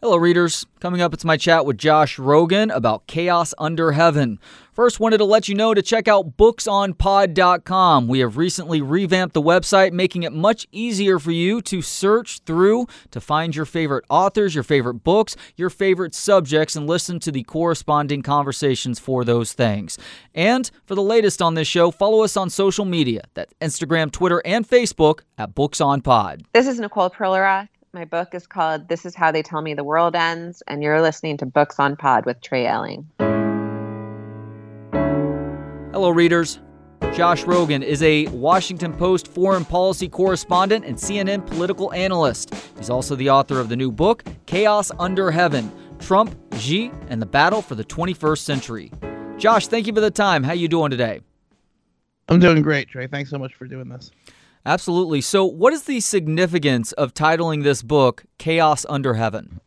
Hello, readers. Coming up, it's my chat with Josh Rogin about Chaos Under Heaven. First, wanted to let you know to check out booksonpod.com. We have recently revamped the website, making it much easier for you to search through to find your favorite authors, your favorite books, your favorite subjects, and listen to the corresponding conversations for those things. And for the latest on this show, follow us on social media that's Instagram, Twitter, and Facebook at Books on Pod. This is Nicole Perlroth. My book is called This Is How They Tell Me the World Ends, and you're listening to Books on Pod with Trey Elling. Hello, readers. Josh Rogin is a Washington Post foreign policy correspondent and CNN political analyst. He's also the author of the new book, Chaos Under Heaven Trump, Xi, and the Battle for the 21st Century. Josh, thank you for the time. How you doing today? I'm doing great, Trey. Thanks so much for doing this. Absolutely. So, what is the significance of titling this book Chaos Under Heaven?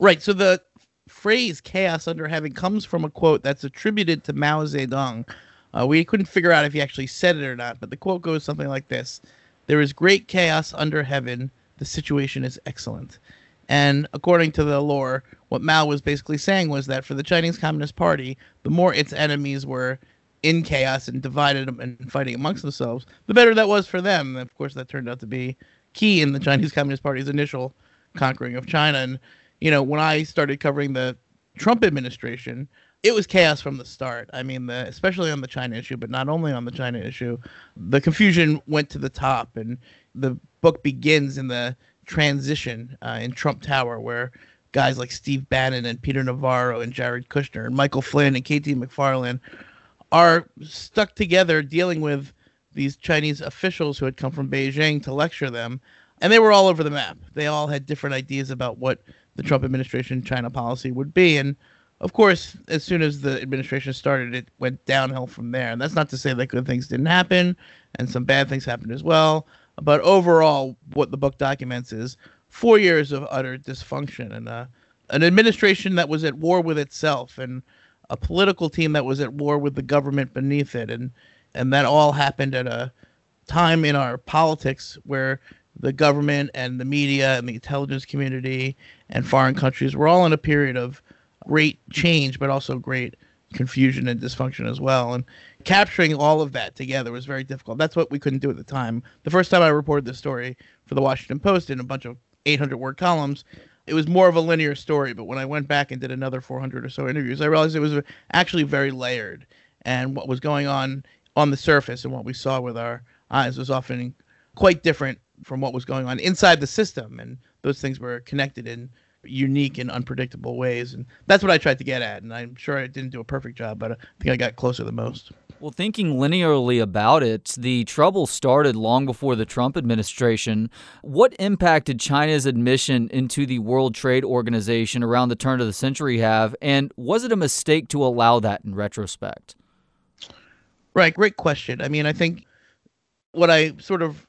Right. So, the phrase chaos under heaven comes from a quote that's attributed to Mao Zedong. Uh, we couldn't figure out if he actually said it or not, but the quote goes something like this There is great chaos under heaven. The situation is excellent. And according to the lore, what Mao was basically saying was that for the Chinese Communist Party, the more its enemies were in chaos and divided and fighting amongst themselves, the better that was for them. And of course, that turned out to be key in the Chinese Communist Party's initial conquering of China. And you know, when I started covering the Trump administration, it was chaos from the start. I mean, the, especially on the China issue, but not only on the China issue, the confusion went to the top, and the book begins in the transition uh, in Trump Tower, where guys like Steve Bannon and Peter Navarro and Jared Kushner and Michael Flynn and KT McFarland are stuck together dealing with these Chinese officials who had come from Beijing to lecture them. And they were all over the map. They all had different ideas about what the Trump administration China policy would be. And of course, as soon as the administration started, it went downhill from there. And that's not to say that good things didn't happen and some bad things happened as well. But overall, what the book documents is four years of utter dysfunction and uh, an administration that was at war with itself and a political team that was at war with the government beneath it, and and that all happened at a time in our politics where the government and the media and the intelligence community and foreign countries were all in a period of great change, but also great confusion and dysfunction as well. And capturing all of that together was very difficult. That's what we couldn't do at the time. The first time I reported this story for the Washington Post in a bunch of 800 word columns, it was more of a linear story. But when I went back and did another 400 or so interviews, I realized it was actually very layered, and what was going on on the surface and what we saw with our eyes was often quite different from what was going on inside the system, and those things were connected in unique and unpredictable ways. And that's what I tried to get at. And I'm sure I didn't do a perfect job, but I think I got closer than most. Well, thinking linearly about it, the trouble started long before the Trump administration. What impact did China's admission into the World Trade Organization around the turn of the century have? And was it a mistake to allow that in retrospect? Right. Great question. I mean, I think what I sort of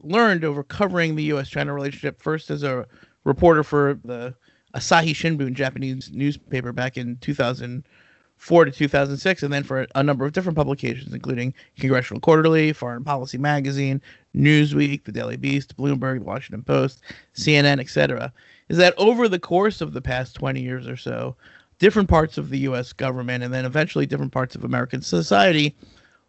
learned over covering the U.S. China relationship first as a reporter for the Asahi Shimbun Japanese newspaper back in 2004 to 2006, and then for a number of different publications, including Congressional Quarterly, Foreign Policy Magazine, Newsweek, The Daily Beast, Bloomberg, The Washington Post, CNN, etc., is that over the course of the past 20 years or so, different parts of the U.S. government and then eventually different parts of American society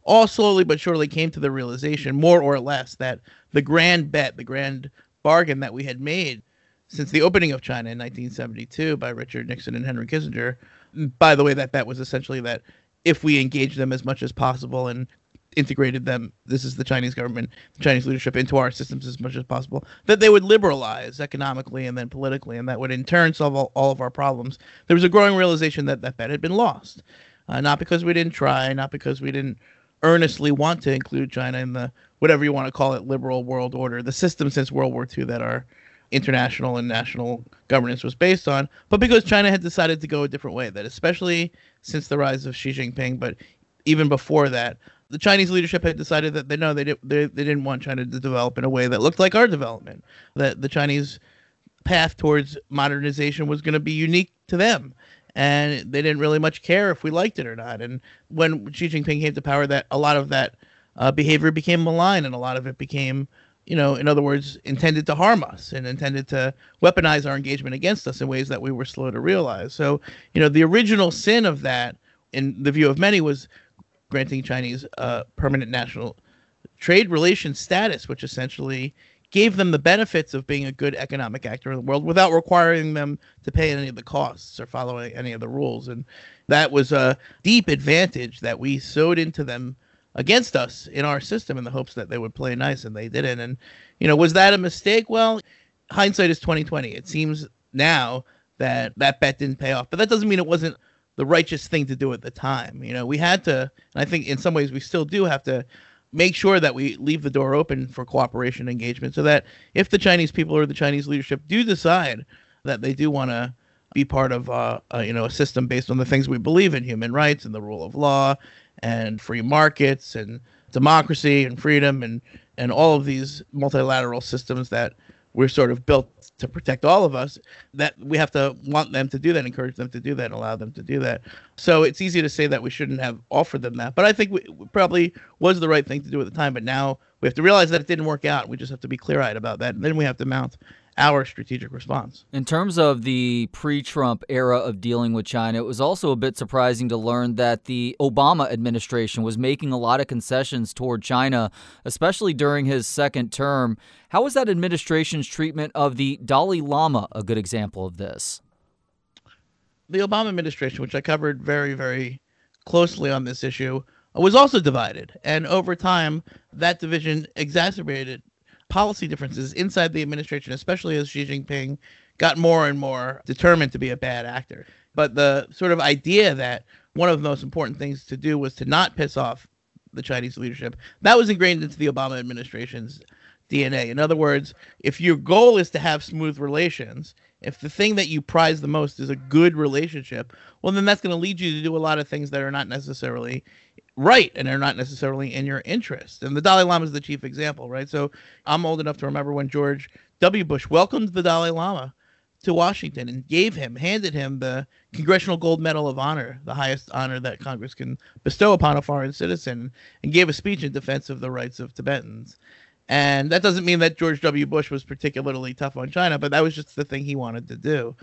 all slowly but surely came to the realization, more or less, that the grand bet, the grand bargain that we had made since the opening of China in 1972 by Richard Nixon and Henry Kissinger. By the way, that bet was essentially that if we engaged them as much as possible and integrated them, this is the Chinese government, the Chinese leadership, into our systems as much as possible, that they would liberalize economically and then politically, and that would in turn solve all, all of our problems. There was a growing realization that that bet had been lost. Uh, not because we didn't try, not because we didn't earnestly want to include China in the whatever you want to call it liberal world order, the system since World War II that our international and national governance was based on, but because China had decided to go a different way, that especially since the rise of Xi Jinping, but even before that, the Chinese leadership had decided that they no, they, did, they, they didn't want China to develop in a way that looked like our development, that the Chinese path towards modernization was going to be unique to them. And they didn't really much care if we liked it or not. And when Xi Jinping came to power, that a lot of that uh, behavior became malign, and a lot of it became you know, in other words, intended to harm us and intended to weaponize our engagement against us in ways that we were slow to realize. So, you know, the original sin of that, in the view of many, was granting Chinese uh, permanent national trade relations status, which essentially gave them the benefits of being a good economic actor in the world without requiring them to pay any of the costs or following any of the rules. And that was a deep advantage that we sewed into them against us in our system in the hopes that they would play nice and they didn't. And, you know, was that a mistake? Well, hindsight is 2020. It seems now that that bet didn't pay off, but that doesn't mean it wasn't the righteous thing to do at the time. You know, we had to, and I think in some ways we still do have to make sure that we leave the door open for cooperation and engagement so that if the Chinese people or the Chinese leadership do decide that they do want to be part of uh, uh, you know a system based on the things we believe in human rights and the rule of law and free markets and democracy and freedom and and all of these multilateral systems that we're sort of built to protect all of us that we have to want them to do that encourage them to do that allow them to do that. So it's easy to say that we shouldn't have offered them that but i think we, probably was the right thing to do at the time but now we have to realize that it didn't work out. We just have to be clear-eyed about that and then we have to mount our strategic response. In terms of the pre Trump era of dealing with China, it was also a bit surprising to learn that the Obama administration was making a lot of concessions toward China, especially during his second term. How was that administration's treatment of the Dalai Lama a good example of this? The Obama administration, which I covered very, very closely on this issue, was also divided. And over time, that division exacerbated policy differences inside the administration, especially as Xi Jinping got more and more determined to be a bad actor. But the sort of idea that one of the most important things to do was to not piss off the Chinese leadership, that was ingrained into the Obama administration's DNA. In other words, if your goal is to have smooth relations, if the thing that you prize the most is a good relationship, well, then that's going to lead you to do a lot of things that are not necessarily right and are not necessarily in your interest. And the Dalai Lama is the chief example, right? So I'm old enough to remember when George W. Bush welcomed the Dalai Lama to Washington and gave him, handed him the Congressional Gold Medal of Honor, the highest honor that Congress can bestow upon a foreign citizen, and gave a speech in defense of the rights of Tibetans. And that doesn't mean that George W. Bush was particularly tough on China, but that was just the thing he wanted to do.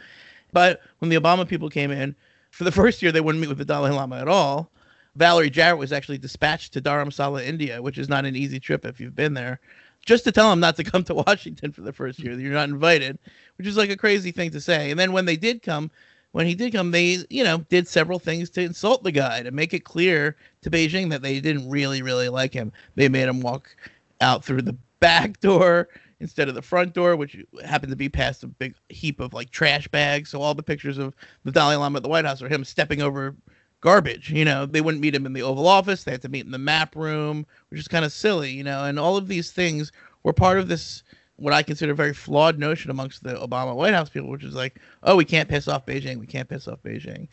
But when the Obama people came in, for the first year, they wouldn't meet with the Dalai Lama at all. Valerie Jarrett was actually dispatched to Dharamsala, India, which is not an easy trip if you've been there, just to tell him not to come to Washington for the first year. You're not invited, which is like a crazy thing to say. And then when they did come, when he did come, they, you know, did several things to insult the guy to make it clear to Beijing that they didn't really, really like him. They made him walk out through the back door instead of the front door, which happened to be past a big heap of like trash bags. So all the pictures of the Dalai Lama at the White House are him stepping over garbage. You know, they wouldn't meet him in the Oval Office. They had to meet in the map room, which is kind of silly, you know, and all of these things were part of this what I consider a very flawed notion amongst the Obama White House people, which is like, oh, we can't piss off Beijing. We can't piss off Beijing.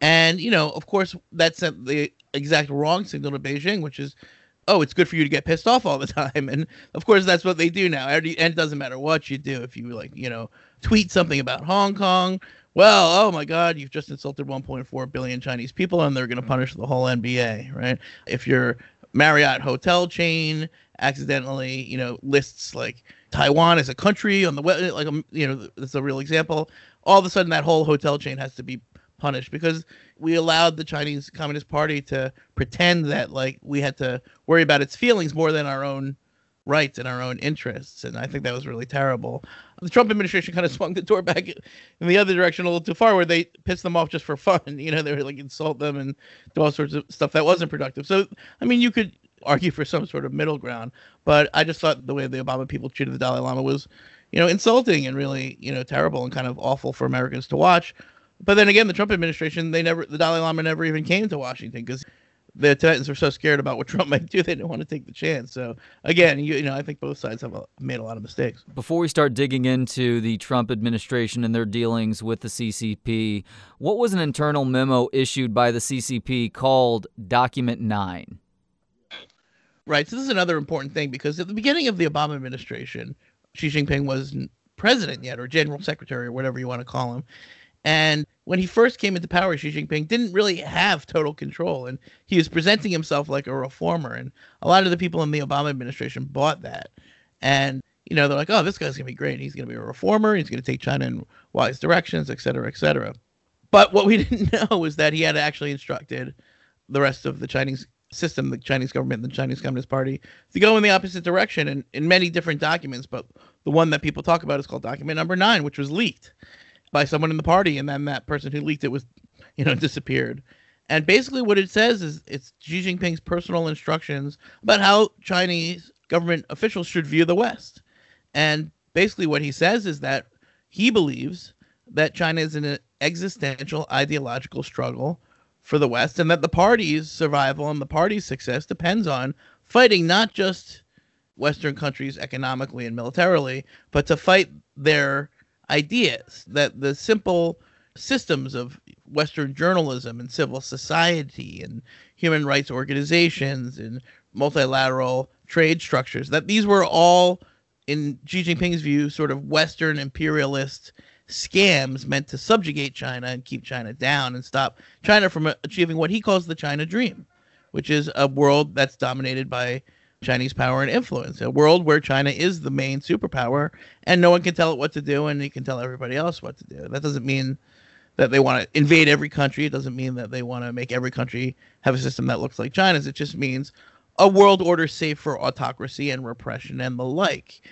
And, you know, of course, that sent the exact wrong signal to Beijing, which is, oh, it's good for you to get pissed off all the time. And of course, that's what they do now. And it doesn't matter what you do. If you, like, you know, tweet something about Hong Kong well, oh my God, you've just insulted 1.4 billion Chinese people, and they're going to punish the whole NBA, right? If your Marriott hotel chain accidentally, you know, lists like Taiwan as a country on the web, like um, you know, that's a real example. All of a sudden, that whole hotel chain has to be punished because we allowed the Chinese Communist Party to pretend that like we had to worry about its feelings more than our own rights and our own interests. And I think that was really terrible. The Trump administration kind of swung the door back in the other direction a little too far, where they pissed them off just for fun. You know, they were like insult them and do all sorts of stuff that wasn't productive. So, I mean, you could argue for some sort of middle ground, but I just thought the way the Obama people treated the Dalai Lama was, you know, insulting and really, you know, terrible and kind of awful for Americans to watch. But then again, the Trump administration, they never, the Dalai Lama never even came to Washington because the Tibetans were so scared about what Trump might do, they didn't want to take the chance. So again, you, you know, I think both sides have made a lot of mistakes. Before we start digging into the Trump administration and their dealings with the CCP, what was an internal memo issued by the CCP called Document Nine? Right. So this is another important thing because at the beginning of the Obama administration, Xi Jinping wasn't president yet, or general secretary, or whatever you want to call him. And when he first came into power, Xi Jinping didn't really have total control, and he was presenting himself like a reformer. And a lot of the people in the Obama administration bought that. And you know, they're like, oh, this guy's gonna be great. He's gonna be a reformer. He's gonna take China in wise directions, et cetera, et cetera. But what we didn't know was that he had actually instructed the rest of the Chinese system, the Chinese government, the Chinese Communist Party, to go in the opposite direction in, in many different documents. But the one that people talk about is called document number nine, which was leaked by someone in the party, and then that person who leaked it was, you know, disappeared. And basically, what it says is it's Xi Jinping's personal instructions about how Chinese government officials should view the West. And basically, what he says is that he believes that China is in an existential ideological struggle for the West, and that the party's survival and the party's success depends on fighting not just Western countries economically and militarily, but to fight their ideas. That the simple systems of Western journalism and civil society and human rights organizations and multilateral trade structures, that these were all in Xi Jinping's view, sort of Western imperialist scams meant to subjugate China and keep China down and stop China from achieving what he calls the China dream, which is a world that's dominated by Chinese power and influence, a world where China is the main superpower and no one can tell it what to do and it can tell everybody else what to do. That doesn't mean that they want to invade every country. It doesn't mean that they want to make every country have a system that looks like China's. It just means a world order safe for autocracy and repression and the like.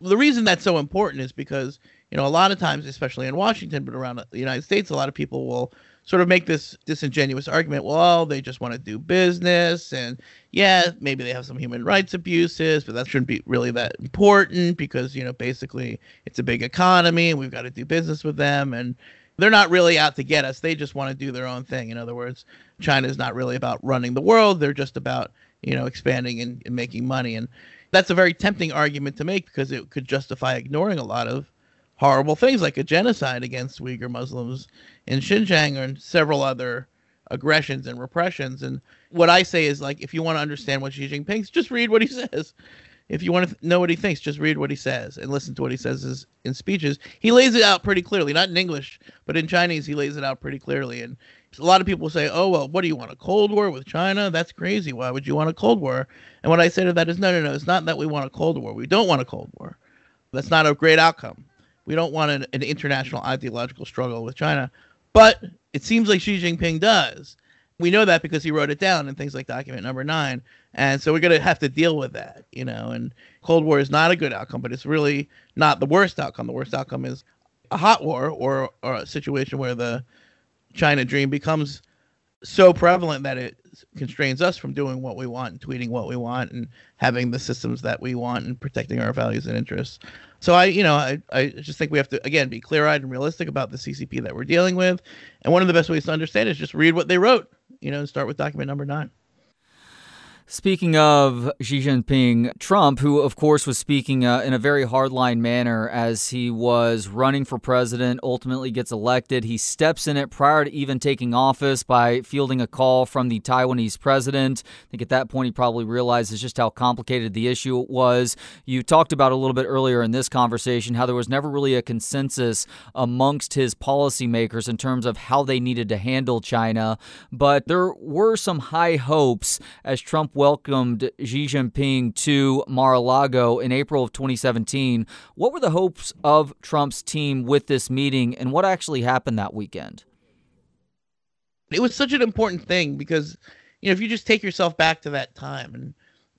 The reason that's so important is because, you know, a lot of times, especially in Washington, but around the United States, a lot of people will sort of make this disingenuous argument well, they just want to do business. And yeah, maybe they have some human rights abuses, but that shouldn't be really that important because, you know, basically it's a big economy and we've got to do business with them. And they're not really out to get us. They just want to do their own thing. In other words, China is not really about running the world. They're just about you know, expanding and, and making money. And that's a very tempting argument to make because it could justify ignoring a lot of horrible things like a genocide against Uyghur Muslims in Xinjiang and several other aggressions and repressions. And what I say is like, if you want to understand what Xi Jinping's, just read what he says. If you want to know what he thinks, just read what he says and listen to what he says in speeches. He lays it out pretty clearly, not in English, but in Chinese, he lays it out pretty clearly. And a lot of people say, "Oh well, what do you want a Cold War with China? That's crazy. Why would you want a Cold War?" And what I say to that is, "No, no, no. It's not that we want a Cold War. We don't want a Cold War. That's not a great outcome. We don't want an, an international ideological struggle with China." But it seems like Xi Jinping does. We know that because he wrote it down in things like document number nine, and so we're going to have to deal with that, you know. And Cold War is not a good outcome, but it's really not the worst outcome. The worst outcome is a hot war or, or a situation where the China dream becomes so prevalent that it constrains us from doing what we want and tweeting what we want and having the systems that we want and protecting our values and interests. So I, you know, I, I just think we have to again be clear-eyed and realistic about the CCP that we're dealing with. And one of the best ways to understand is just read what they wrote, you know, and start with document number 9. Speaking of Xi Jinping, Trump, who of course was speaking uh, in a very hardline manner as he was running for president, ultimately gets elected. He steps in it prior to even taking office by fielding a call from the Taiwanese president. I think at that point he probably realizes just how complicated the issue was. You talked about a little bit earlier in this conversation how there was never really a consensus amongst his policymakers in terms of how they needed to handle China, but there were some high hopes as Trump welcomed Xi Jinping to Mar a Lago in April of 2017. What were the hopes of Trump's team with this meeting, and what actually happened that weekend? It was such an important thing because, you know, if you just take yourself back to that time, and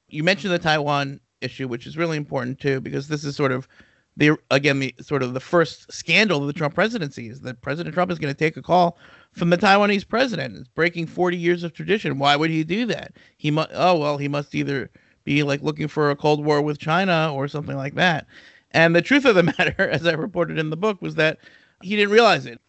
you mentioned the Taiwan issue, which is really important too, because this is sort of the again the sort of the first scandal of the Trump presidency is that President Trump is going to take a call from the Taiwanese president. It's breaking 40 years of tradition. Why would he do that? He must oh well, he must either be like looking for a cold war with China or something like that. And the truth of the matter, as I reported in the book, was that he didn't realize it.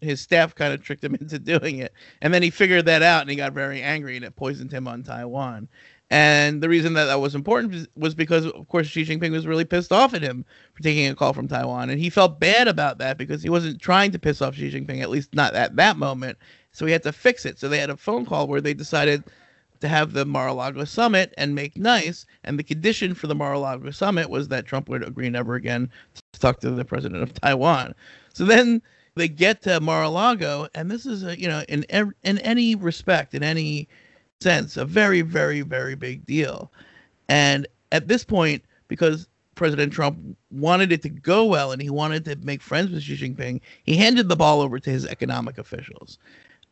His staff kind of tricked him into doing it. And then he figured that out and he got very angry and it poisoned him on Taiwan. And the reason that that was important was because, of course, Xi Jinping was really pissed off at him for taking a call from Taiwan. And he felt bad about that because he wasn't trying to piss off Xi Jinping, at least not at that moment. So he had to fix it. So they had a phone call where they decided to have the Mar-a-Lago summit and make nice. And the condition for the Mar-a-Lago summit was that Trump would agree never again to talk to the president of Taiwan. So then they get to Mar-a-Lago, and this is a you know in in any respect, in any sense a very, very, very big deal. And at this point, because President Trump wanted it to go well and he wanted to make friends with Xi Jinping, he handed the ball over to his economic officials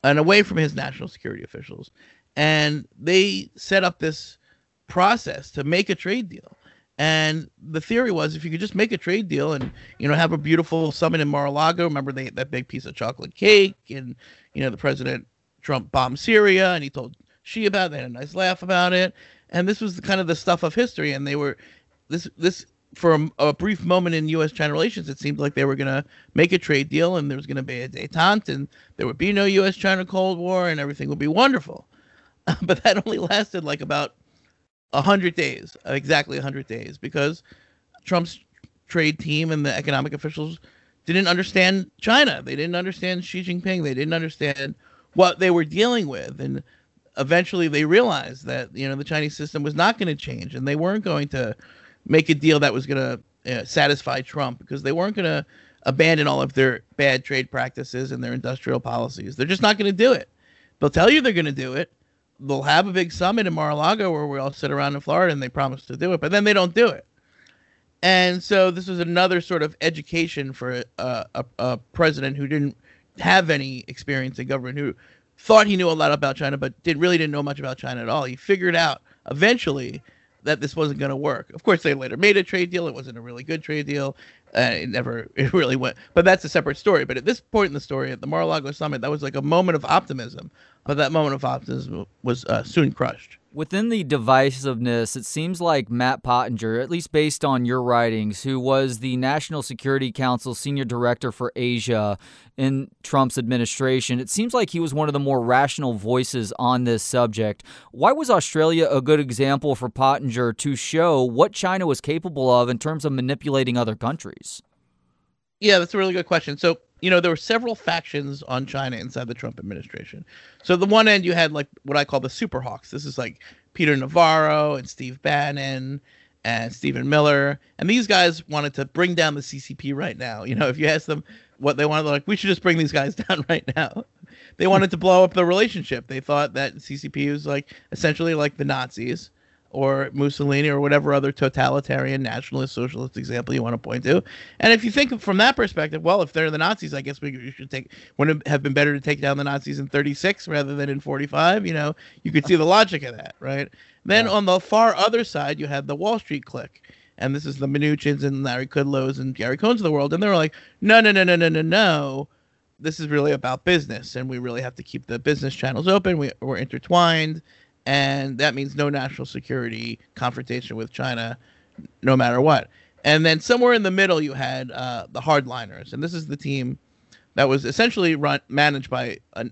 and away from his national security officials. And they set up this process to make a trade deal. And the theory was if you could just make a trade deal and you know have a beautiful summit in Mar-a-Lago, remember they that big piece of chocolate cake, and you know the president Trump bombed Syria, and he told Xi about. They had a nice laugh about it, and this was kind of the stuff of history. And they were this this for a, a brief moment in U.S.-China relations, it seemed like they were going to make a trade deal, and there was going to be a détente, and there would be no U.S.-China Cold War, and everything would be wonderful. but that only lasted like about 100 days, exactly 100 days, because Trump's trade team and the economic officials didn't understand China. They didn't understand Xi Jinping. They didn't understand what they were dealing with. And eventually they realized that, you know, the Chinese system was not going to change and they weren't going to make a deal that was going to uh, know, satisfy Trump because they weren't going to abandon all of their bad trade practices and their industrial policies. They're just not going to do it. They'll tell you they're going to do it, they'll have a big summit in Mar-a-Lago where we all sit around in Florida and they promise to do it, but then they don't do it. And so this was another sort of education for a, a, a president who didn't have any experience in government, who thought he knew a lot about China, but did really didn't know much about China at all. He figured out eventually that this wasn't going to work. Of course, they later made a trade deal. It wasn't a really good trade deal. Uh, it never, it really went. But that's a separate story. But at this point in the story, at the Mar-a-Lago summit, that was like a moment of optimism. But that moment of optimism was uh, soon crushed. Within the divisiveness, it seems like Matt Pottinger, at least based on your writings, who was the National Security Council Senior Director for Asia in Trump's administration, it seems like he was one of the more rational voices on this subject. Why was Australia a good example for Pottinger to show what China was capable of in terms of manipulating other countries? Yeah, that's a really good question. So, you know, there were several factions on China inside the Trump administration. So, the one end you had like what I call the super hawks. This is like Peter Navarro and Steve Bannon and Stephen Miller. And these guys wanted to bring down the CCP right now. You know, if you ask them what they wanted, like, we should just bring these guys down right now. They wanted to blow up the relationship. They thought that CCP was like essentially like the Nazis or Mussolini or whatever other totalitarian nationalist socialist example you want to point to. And if you think from that perspective, well, if they're the Nazis, I guess we should take wouldn't it have been better to take down the Nazis in 36 rather than in 45, you know? You could see the logic of that, right? Then yeah. on the far other side, you had the Wall Street clique. And this is the Mnuchins and Larry Kudlows and Gary Cohns of the world. And they were like, no, no, no, no, no, no, no. This is really about business, and we really have to keep the business channels open. We, we're intertwined and that means no national security confrontation with China, no matter what. And then somewhere in the middle, you had uh, the hardliners, and this is the team that was essentially run managed by a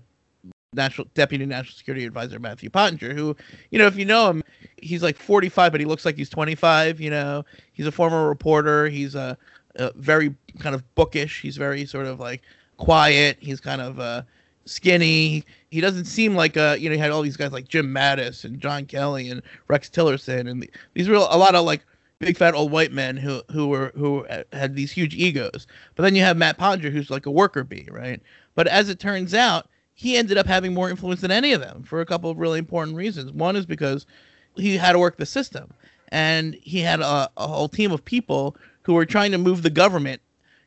national deputy national security advisor Matthew Pottinger, who, you know, if you know him, he's like 45, but he looks like he's 25. You know, he's a former reporter. He's a, a very kind of bookish. He's very sort of like quiet. He's kind of uh, skinny. He doesn't seem like a you know he had all these guys like Jim Mattis and John Kelly and Rex Tillerson and these were a lot of like big fat old white men who who were who had these huge egos. But then you have Matt Pottinger who's like a worker bee, right? But as it turns out, he ended up having more influence than any of them for a couple of really important reasons. One is because he had to work the system and he had a, a whole team of people who were trying to move the government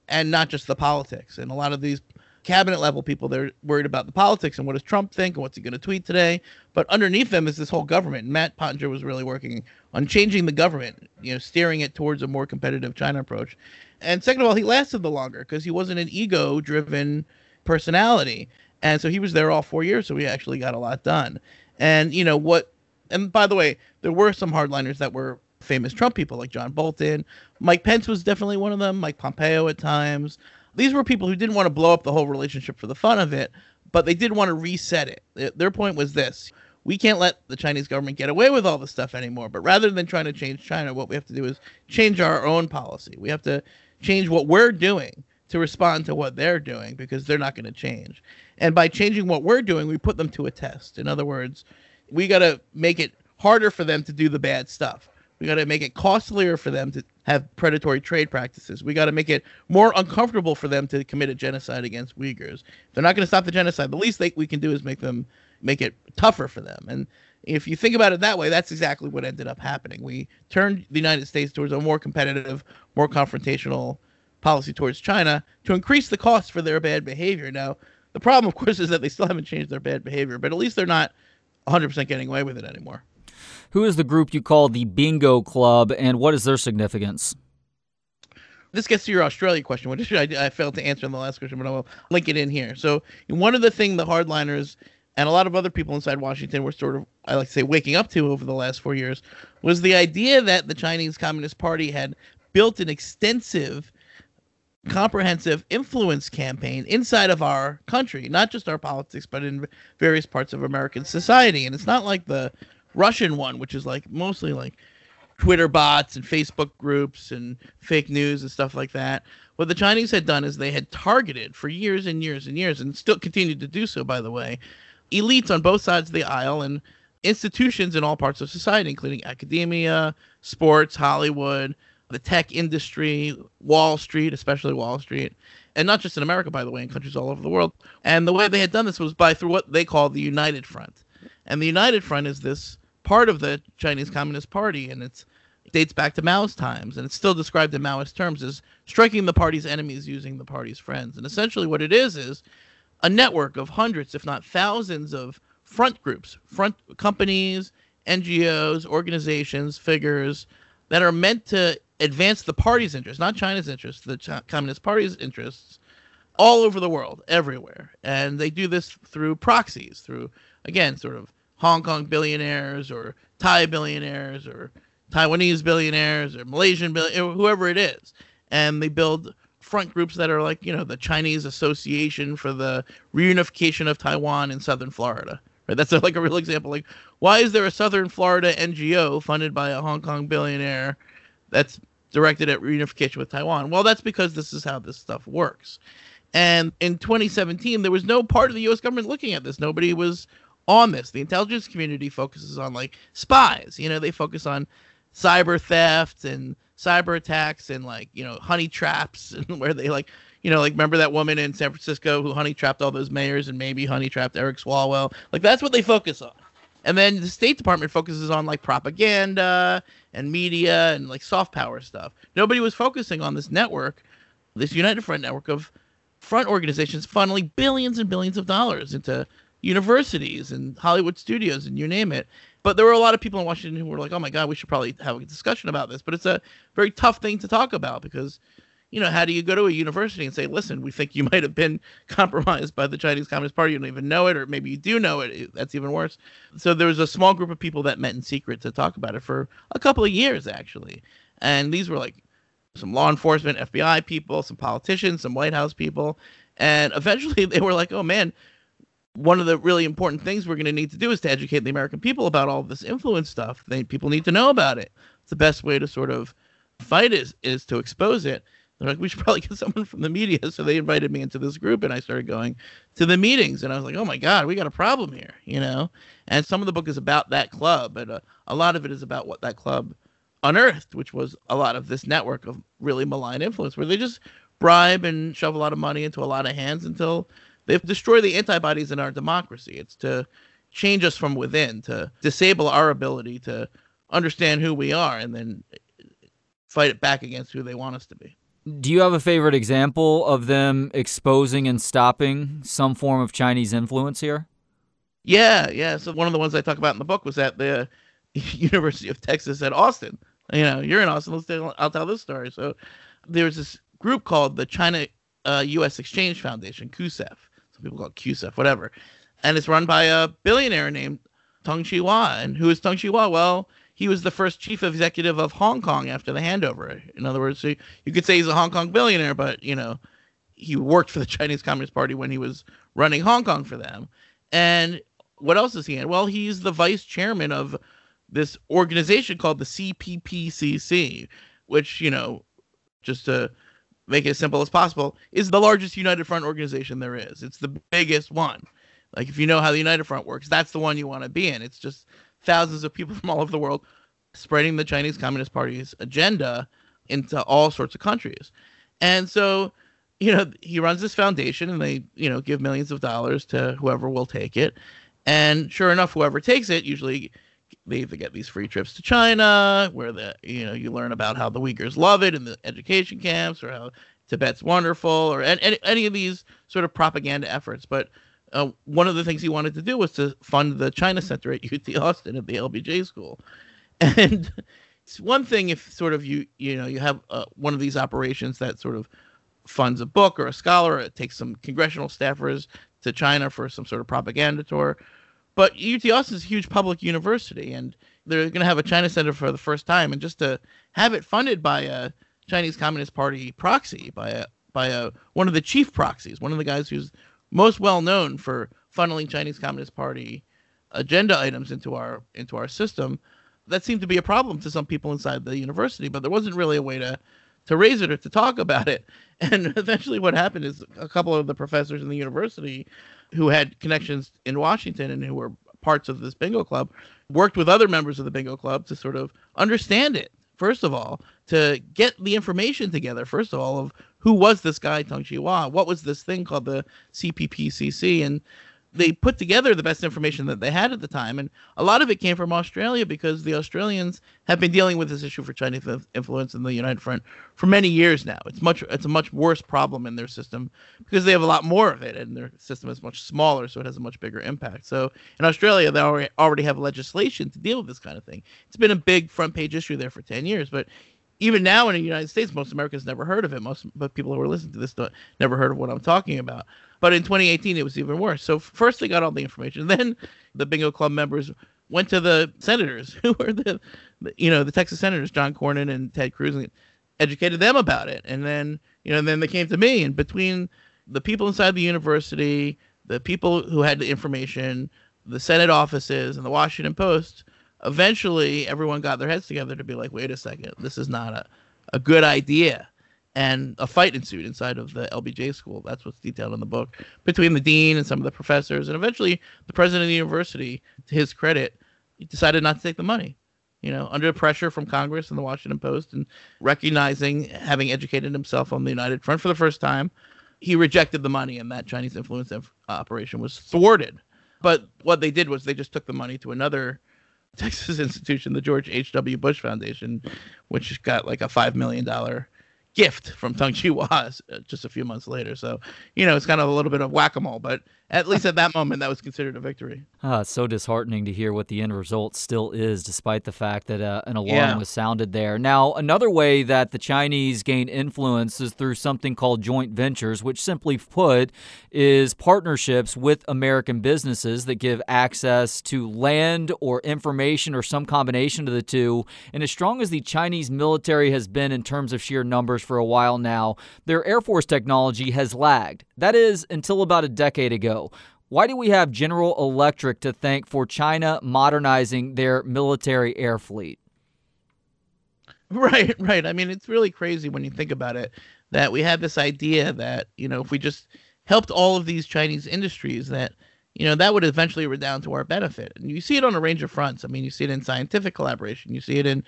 and not just the politics. And a lot of these cabinet level people they're worried about the politics and what does Trump think and what's he going to tweet today. But underneath them is this whole government. Matt Pottinger was really working on changing the government, you know, steering it towards a more competitive China approach. And second of all, he lasted the longer because he wasn't an ego driven personality. And so he was there all four years, so he actually got a lot done. And you know what? And by the way, there were some hardliners that were famous Trump people like John Bolton. Mike Pence was definitely one of them. Mike Pompeo at times these were people who didn't want to blow up the whole relationship for the fun of it, but they did want to reset it. Their point was this we can't let the Chinese government get away with all this stuff anymore. But rather than trying to change China, what we have to do is change our own policy. We have to change what we're doing to respond to what they're doing because they're not going to change. And by changing what we're doing, we put them to a test. In other words, we got to make it harder for them to do the bad stuff. We got to make it costlier for them to have predatory trade practices. We got to make it more uncomfortable for them to commit a genocide against Uyghurs. If they're not going to stop the genocide, the least they, we can do is make them make it tougher for them. And if you think about it that way, that's exactly what ended up happening. We turned the United States towards a more competitive, more confrontational policy towards China to increase the cost for their bad behavior. Now, the problem, of course, is that they still haven't changed their bad behavior, but at least they're not 100% getting away with it anymore. Who is the group you call the Bingo Club, and what is their significance? This gets to your Australia question, which I, I failed to answer in the last question, but I will link it in here. So, one of the things the hardliners and a lot of other people inside Washington were sort of, I like to say, waking up to over the last four years was the idea that the Chinese Communist Party had built an extensive, comprehensive influence campaign inside of our country, not just our politics, but in various parts of American society. And it's not like the Russian one, which is like mostly like Twitter bots and Facebook groups and fake news and stuff like that. What the Chinese had done is they had targeted for years and years and years, and still continued to do so, by the way, elites on both sides of the aisle and institutions in all parts of society, including academia, sports, Hollywood, the tech industry, Wall Street, especially Wall Street, and not just in America, by the way, in countries all over the world. And the way they had done this was by through what they call the United Front. And the United Front is this part of the Chinese Communist Party, and it dates back to Mao's times, and it's still described in Maoist terms as striking the party's enemies using the party's friends. And essentially, what it is is a network of hundreds, if not thousands, of front groups, front companies, NGOs, organizations, figures that are meant to advance the party's interests, not China's interests, the Ch- Communist Party's interests, all over the world, everywhere. And they do this through proxies, through, again, sort of Hong Kong billionaires or Thai billionaires or Taiwanese billionaires or Malaysian billionaires, eh, whoever it is. And they build front groups that are like, you know, the Chinese Association for the Reunification of Taiwan in Southern Florida. Right? That's like a real example. Like, why is there a Southern Florida NGO funded by a Hong Kong billionaire that's directed at reunification with Taiwan? Well, that's because this is how this stuff works. And in 2017, there was no part of the U.S. government looking at this. Nobody was on this. The intelligence community focuses on like spies. You know, they focus on cyber theft and cyber attacks and like you know honey traps and where they like you know like remember that woman in San Francisco who honey trapped all those mayors and maybe honey trapped Eric Swalwell like that's what they focus on and then the State Department focuses on like propaganda and media and like soft power stuff nobody was focusing on this network this United Front network of front organizations funneling billions and billions of dollars into universities and Hollywood studios and you name it but there were a lot of people in Washington who were like, "Oh my God, we should probably have a discussion about this." But it's a very tough thing to talk about because, you know, how do you go to a university and say, "Listen, we think you might have been compromised by the Chinese Communist Party. You don't even know it, or maybe you do know it. That's even worse." So there was a small group of people that met in secret to talk about it for a couple of years, actually. And these were like some law enforcement, FBI people, some politicians, some White House people, and eventually they were like, "Oh man." One of the really important things we're going to need to do is to educate the American people about all this influence stuff. They people need to know about it. It's the best way to sort of fight is is to expose it. They're like, we should probably get someone from the media. So they invited me into this group, and I started going to the meetings. And I was like, oh my god, we got a problem here, you know. And some of the book is about that club, but uh, a lot of it is about what that club unearthed, which was a lot of this network of really malign influence, where they just bribe and shove a lot of money into a lot of hands until They've destroyed the antibodies in our democracy. It's to change us from within, to disable our ability to understand who we are and then fight it back against who they want us to be. Do you have a favorite example of them exposing and stopping some form of Chinese influence here? Yeah, yeah. So one of the ones I talk about in the book was at the University of Texas at Austin. You know, you're in Austin. Let's tell, I'll tell this story. So there's this group called the China uh, U.S. Exchange Foundation, CUSEF, some people call it QSEF, whatever. And it's run by a billionaire named Tung Chee-hwa. And who is Tung Chee-hwa? Well, he was the first chief executive of Hong Kong after the handover. In other words, so you could say he's a Hong Kong billionaire, but you know, he worked for the Chinese Communist Party when he was running Hong Kong for them. And what else is he in? Well, he's the vice chairman of this organization called the CPPCC, which, you know, just to make it as simple as possible, is the largest United Front organization there is. It's the biggest one. Like if you know how the United Front works, that's the one you want to be in. It's just thousands of people from all over the world spreading the Chinese Communist Party's agenda into all sorts of countries. And so, you know, he runs this foundation and they, you know, give millions of dollars to whoever will take it. And sure enough, whoever takes it usually they get these free trips to China, where the you know you learn about how the Uyghurs love it in the education camps, or how Tibet's wonderful, or any any of these sort of propaganda efforts. But uh, one of the things he wanted to do was to fund the China Center at UT Austin at the LBJ school, and it's one thing if sort of you you know you have uh, one of these operations that sort of funds a book or a scholar, or it takes some congressional staffers to China for some sort of propaganda tour. But UT Austin is a huge public university, and they're going to have a China Center for the first time, and just to have it funded by a Chinese Communist Party proxy, by a by a one of the chief proxies, one of the guys who's most well known for funneling Chinese Communist Party agenda items into our into our system, that seemed to be a problem to some people inside the university, but there wasn't really a way to to raise it or to talk about it. And eventually, what happened is a couple of the professors in the university who had connections in Washington and who were parts of this bingo club worked with other members of the bingo club to sort of understand it. First of all, to get the information together. First of all, of who was this guy Tung Chee Hwa? What was this thing called the CPPCC? And they put together the best information that they had at the time, and a lot of it came from Australia because the Australians have been dealing with this issue for Chinese influence in the United Front for many years now. It's much it's a much worse problem in their system because they have a lot more of it, and their system is much smaller, so it has a much bigger impact. So in Australia, they already already have legislation to deal with this kind of thing. It's been a big front page issue there for ten years, but even now in the United States, most Americans never heard of it. Most but people who are listening to this don't, never heard of what I'm talking about. But in 2018, it was even worse. So first they got all the information, then the bingo club members went to the senators, who were the, the you know, the Texas senators, John Cornyn and Ted Cruz, and educated them about it. And then you know, and then they came to me, and between the people inside the university, the people who had the information, the Senate offices, and the Washington Post eventually everyone got their heads together to be like, wait a second, this is not a, a good idea. And a fight ensued inside of the LBJ school. That's what's detailed in the book between the dean and some of the professors. And eventually, the president of the university, to his credit, decided not to take the money. You know, under pressure from Congress and the Washington Post, and recognizing having educated himself on the United Front for the first time, he rejected the money, and that Chinese influence operation was thwarted. But what they did was they just took the money to another Texas institution, the George H.W. Bush Foundation, which got like a $5 million gift from Tung Chee Hwa uh, just a few months later. So, you know, it's kind of a little bit of whack a mole, but at least at that moment, that was considered a victory. Ah, it's so disheartening to hear what the end result still is, despite the fact that uh, an alarm yeah. was sounded there. Now, another way that the Chinese gain influence is through something called joint ventures, which simply put is partnerships with American businesses that give access to land or information or some combination of the two. And as strong as the Chinese military has been in terms of sheer numbers for a while now, their Air Force technology has lagged. That is, until about a decade ago. Why do we have General Electric to thank for China modernizing their military air fleet? Right, right. I mean, it's really crazy when you think about it that we had this idea that, you know, if we just helped all of these Chinese industries, that, you know, that would eventually redound to our benefit. And you see it on a range of fronts. I mean, you see it in scientific collaboration, you see it in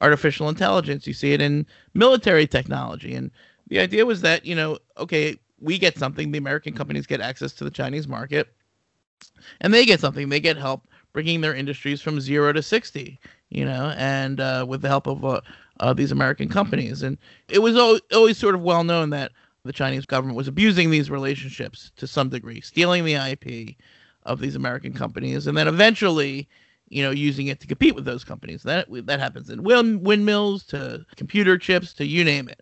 artificial intelligence, you see it in military technology. And the idea was that, you know, okay, we get something, the American companies get access to the Chinese market, and they get something, they get help bringing their industries from zero to 60, you know, and uh, with the help of uh, uh, these American companies. And it was always, always sort of well known that the Chinese government was abusing these relationships to some degree, stealing the IP of these American companies, and then eventually, you know, using it to compete with those companies. That that happens in wind, windmills to computer chips to you name it.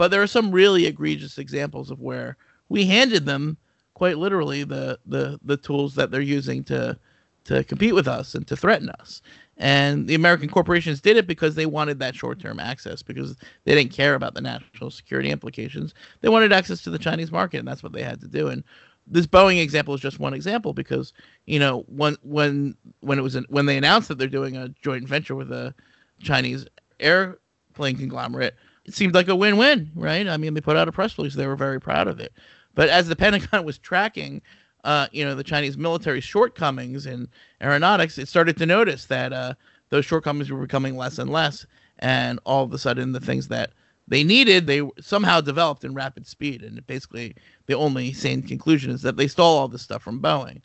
But there are some really egregious examples of where we handed them quite literally the the the tools that they're using to to compete with us and to threaten us. And the American corporations did it because they wanted that short-term access because they didn't care about the national security implications. They wanted access to the Chinese market, and that's what they had to do. And this Boeing example is just one example because you know when when when it was when they announced that they're doing a joint venture with a Chinese airplane conglomerate, it seemed like a win-win, right? I mean, they put out a press release; they were very proud of it. But as the Pentagon was tracking, uh, you know, the Chinese military shortcomings in aeronautics, it started to notice that uh, those shortcomings were becoming less and less, and all of a sudden the things that they needed they somehow developed in rapid speed, and basically the only sane conclusion is that they stole all this stuff from Boeing,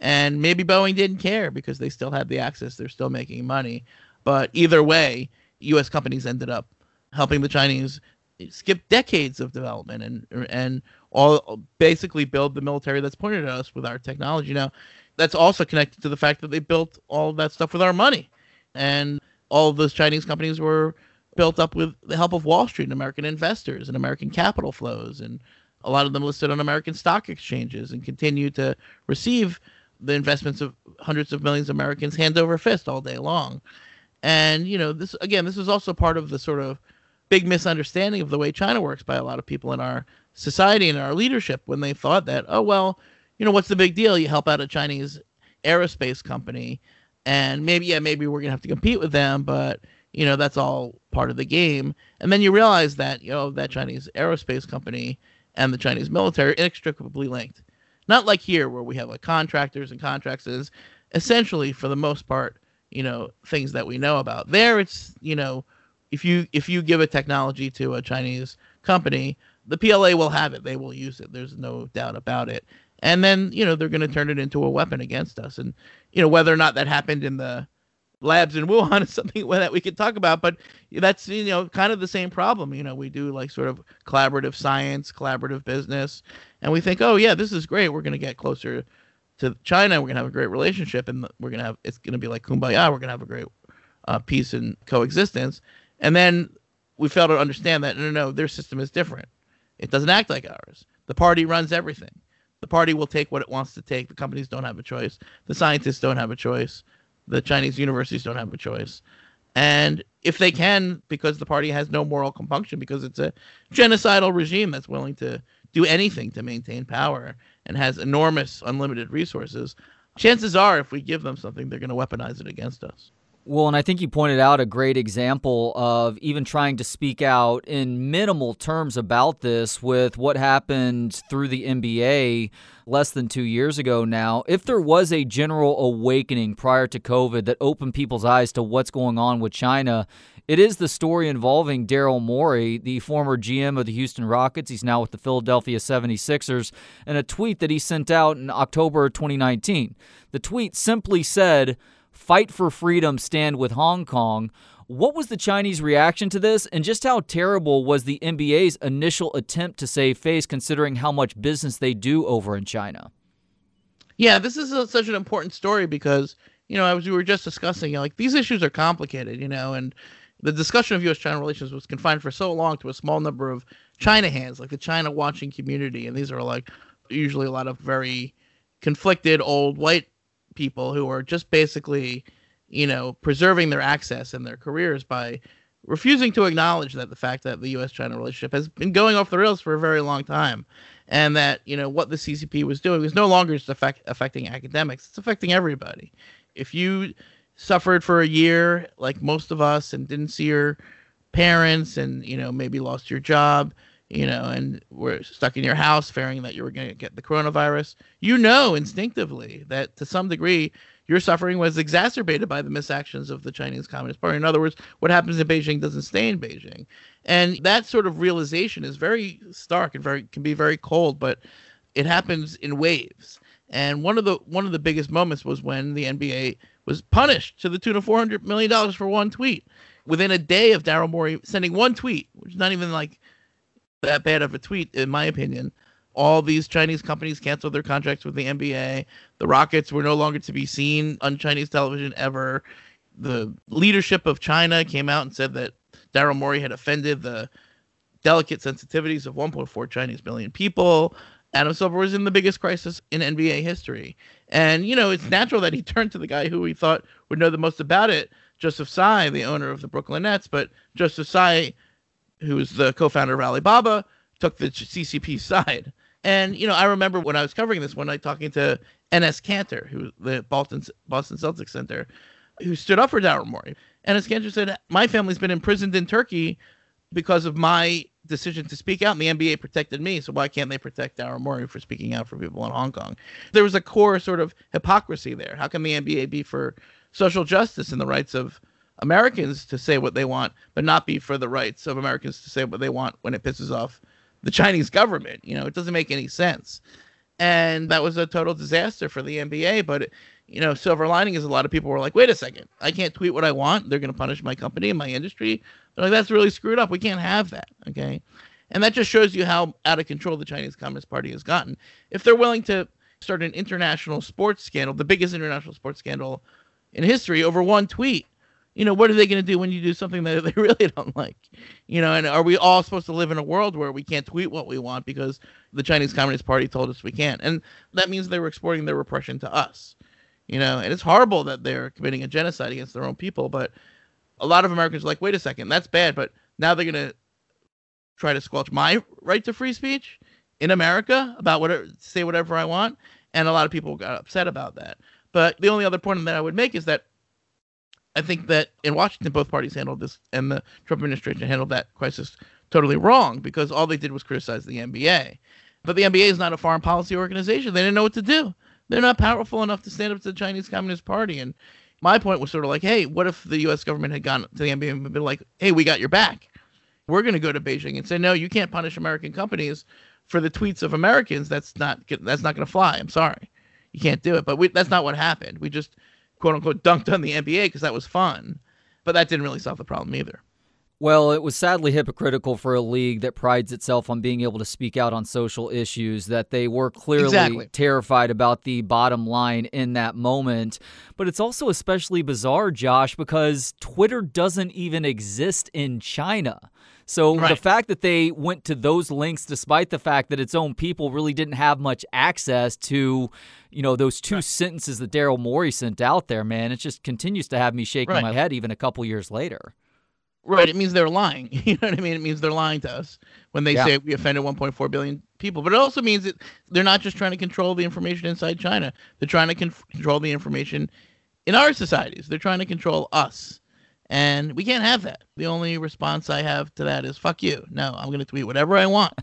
and maybe Boeing didn't care because they still had the access, they're still making money, but either way, U.S. companies ended up helping the Chinese skip decades of development and and all basically build the military that's pointed at us with our technology. Now that's also connected to the fact that they built all of that stuff with our money. And all of those chinese companies were built up with the help of wall street and american investors and american capital flows. And a lot of them listed on american stock exchanges and continue to receive the investments of hundreds of millions of americans hand over fist all day long. And you know this again this is also part of the sort of big misunderstanding of the way China works by a lot of people in our society and our leadership when they thought that, oh, well, you know, what's the big deal? You help out a Chinese aerospace company, and maybe, yeah, maybe we're going to have to compete with them, but, you know, that's all part of the game. And then you realize that, you know, that Chinese aerospace company and the Chinese military are inextricably linked. Not like here where we have like contractors and contracts is essentially for the most part, you know, things that we know about. There it's, you know, if you if you give a technology to a Chinese company, the PLA will have it. They will use it. There's no doubt about it. And then you know they're going to turn it into a weapon against us. And you know whether or not that happened in the labs in Wuhan is something that we could talk about. But that's you know kind of the same problem. You know we do like sort of collaborative science, collaborative business, and we think, oh yeah, this is great. We're going to get closer to China. We're going to have a great relationship, and we're going to have it's going to be like kumbaya. We're going to have a great uh, peace and coexistence. And then we fail to understand that no, no, no, their system is different. It doesn't act like ours. The party runs everything. The party will take what it wants to take. The companies don't have a choice. The scientists don't have a choice. The Chinese universities don't have a choice. And if they can, because the party has no moral compunction, because it's a genocidal regime that's willing to do anything to maintain power and has enormous, unlimited resources, chances are, if we give them something, they're going to weaponize it against us. Well, and I think you pointed out a great example of even trying to speak out in minimal terms about this with what happened through the NBA less than two years ago now. If there was a general awakening prior to COVID that opened people's eyes to what's going on with China, it is the story involving Daryl Morey, the former GM of the Houston Rockets. He's now with the Philadelphia 76ers, and a tweet that he sent out in October 2019. The tweet simply said, Fight for freedom, stand with Hong Kong. What was the Chinese reaction to this, and just how terrible was the NBA's initial attempt to save face, considering how much business they do over in China? Yeah, this is a, such an important story because you know, as we were just discussing, you know, like these issues are complicated, you know, and the discussion of U.S.-China relations was confined for so long to a small number of China hands, like the China watching community, and these are like usually a lot of very conflicted old white people who are just basically, you know, preserving their access and their careers by refusing to acknowledge that the fact that the U.S.-China relationship has been going off the rails for a very long time, and that you know what the CCP was doing was no longer just affect, affecting academics; it's affecting everybody. If you suffered for a year, like most of us, and didn't see your parents, and you know maybe lost your job, you know, and were stuck in your house fearing that you were going to get the coronavirus, you know instinctively that to some degree your suffering was exacerbated by the misactions of the Chinese Communist Party. In other words, what happens in Beijing doesn't stay in Beijing. And that sort of realization is very stark and very can be very cold, but it happens in waves. And one of the one of the biggest moments was when the NBA was punished to the tune of four hundred million dollars for one tweet. Within a day of Daryl Morey sending one tweet, which is not even like that bad of a tweet, in my opinion. All these Chinese companies canceled their contracts with the NBA. The Rockets were no longer to be seen on Chinese television ever. The leadership of China came out and said that Daryl Morey had offended the delicate sensitivities of 1.4 Chinese million people. Adam Silver was in the biggest crisis in NBA history. And, you know, it's natural that he turned to the guy who he thought would know the most about it, Joseph Tsai, the owner of the Brooklyn Nets. But Joseph Tsai who's the co-founder of Alibaba, took the CCP side. And you know, I remember when I was covering this one night talking to Enes Kanter, who the Boston Boston Celtics center, who stood up for Daryl Morey. Enes Kanter said, "My family's been imprisoned in Turkey because of my decision to speak out, and the NBA protected me. So why can't they protect Daryl Morey for speaking out for people in Hong Kong?" There was a core sort of hypocrisy there. How can the NBA be for social justice and the rights of Americans to say what they want, but not be for the rights of Americans to say what they want when it pisses off the Chinese government. You know, it doesn't make any sense. And that was a total disaster for the NBA. But, you know, silver lining is a lot of people were like, wait a second, I can't tweet what I want. They're going to punish my company and my industry. They're like, that's really screwed up. We can't have that. Okay. And that just shows you how out of control the Chinese Communist Party has gotten. If they're willing to start an international sports scandal, the biggest international sports scandal in history, over one tweet, you know, what are they going to do when you do something that they really don't like? You know, and are we all supposed to live in a world where we can't tweet what we want because the Chinese Communist Party told us we can't? And that means they were exporting their repression to us. You know, and it's horrible that they're committing a genocide against their own people, but a lot of Americans are like, wait a second, that's bad, but now they're going to try to squelch my right to free speech in America about whatever say whatever I want, and a lot of people got upset about that. But the only other point that I would make is that I think that in Washington, both parties handled this, and the Trump administration handled that crisis totally wrong because all they did was criticize the NBA. But the NBA is not a foreign policy organization. They didn't know what to do. They're not powerful enough to stand up to the Chinese Communist Party. And my point was sort of like, hey, what if the U.S. government had gone to the NBA and been like, hey, we got your back? We're going to go to Beijing and say, no, you can't punish American companies for the tweets of Americans. That's not that's not going to fly. I'm sorry, you can't do it. But we, that's not what happened. We just quote unquote dunked on the NBA because that was fun, but that didn't really solve the problem either. Well, it was sadly hypocritical for a league that prides itself on being able to speak out on social issues that they were clearly exactly. terrified about the bottom line in that moment. But it's also especially bizarre, Josh, because Twitter doesn't even exist in China. So right. the fact that they went to those links, despite the fact that its own people really didn't have much access to, you know, those two right. sentences that Daryl Morey sent out there, man, it just continues to have me shaking right. my head even a couple years later. Right. It means they're lying. You know what I mean? It means they're lying to us when they yeah. say we offended 1.4 billion people. But it also means that they're not just trying to control the information inside China. They're trying to con- control the information in our societies. They're trying to control us. And we can't have that. The only response I have to that is fuck you. No, I'm going to tweet whatever I want.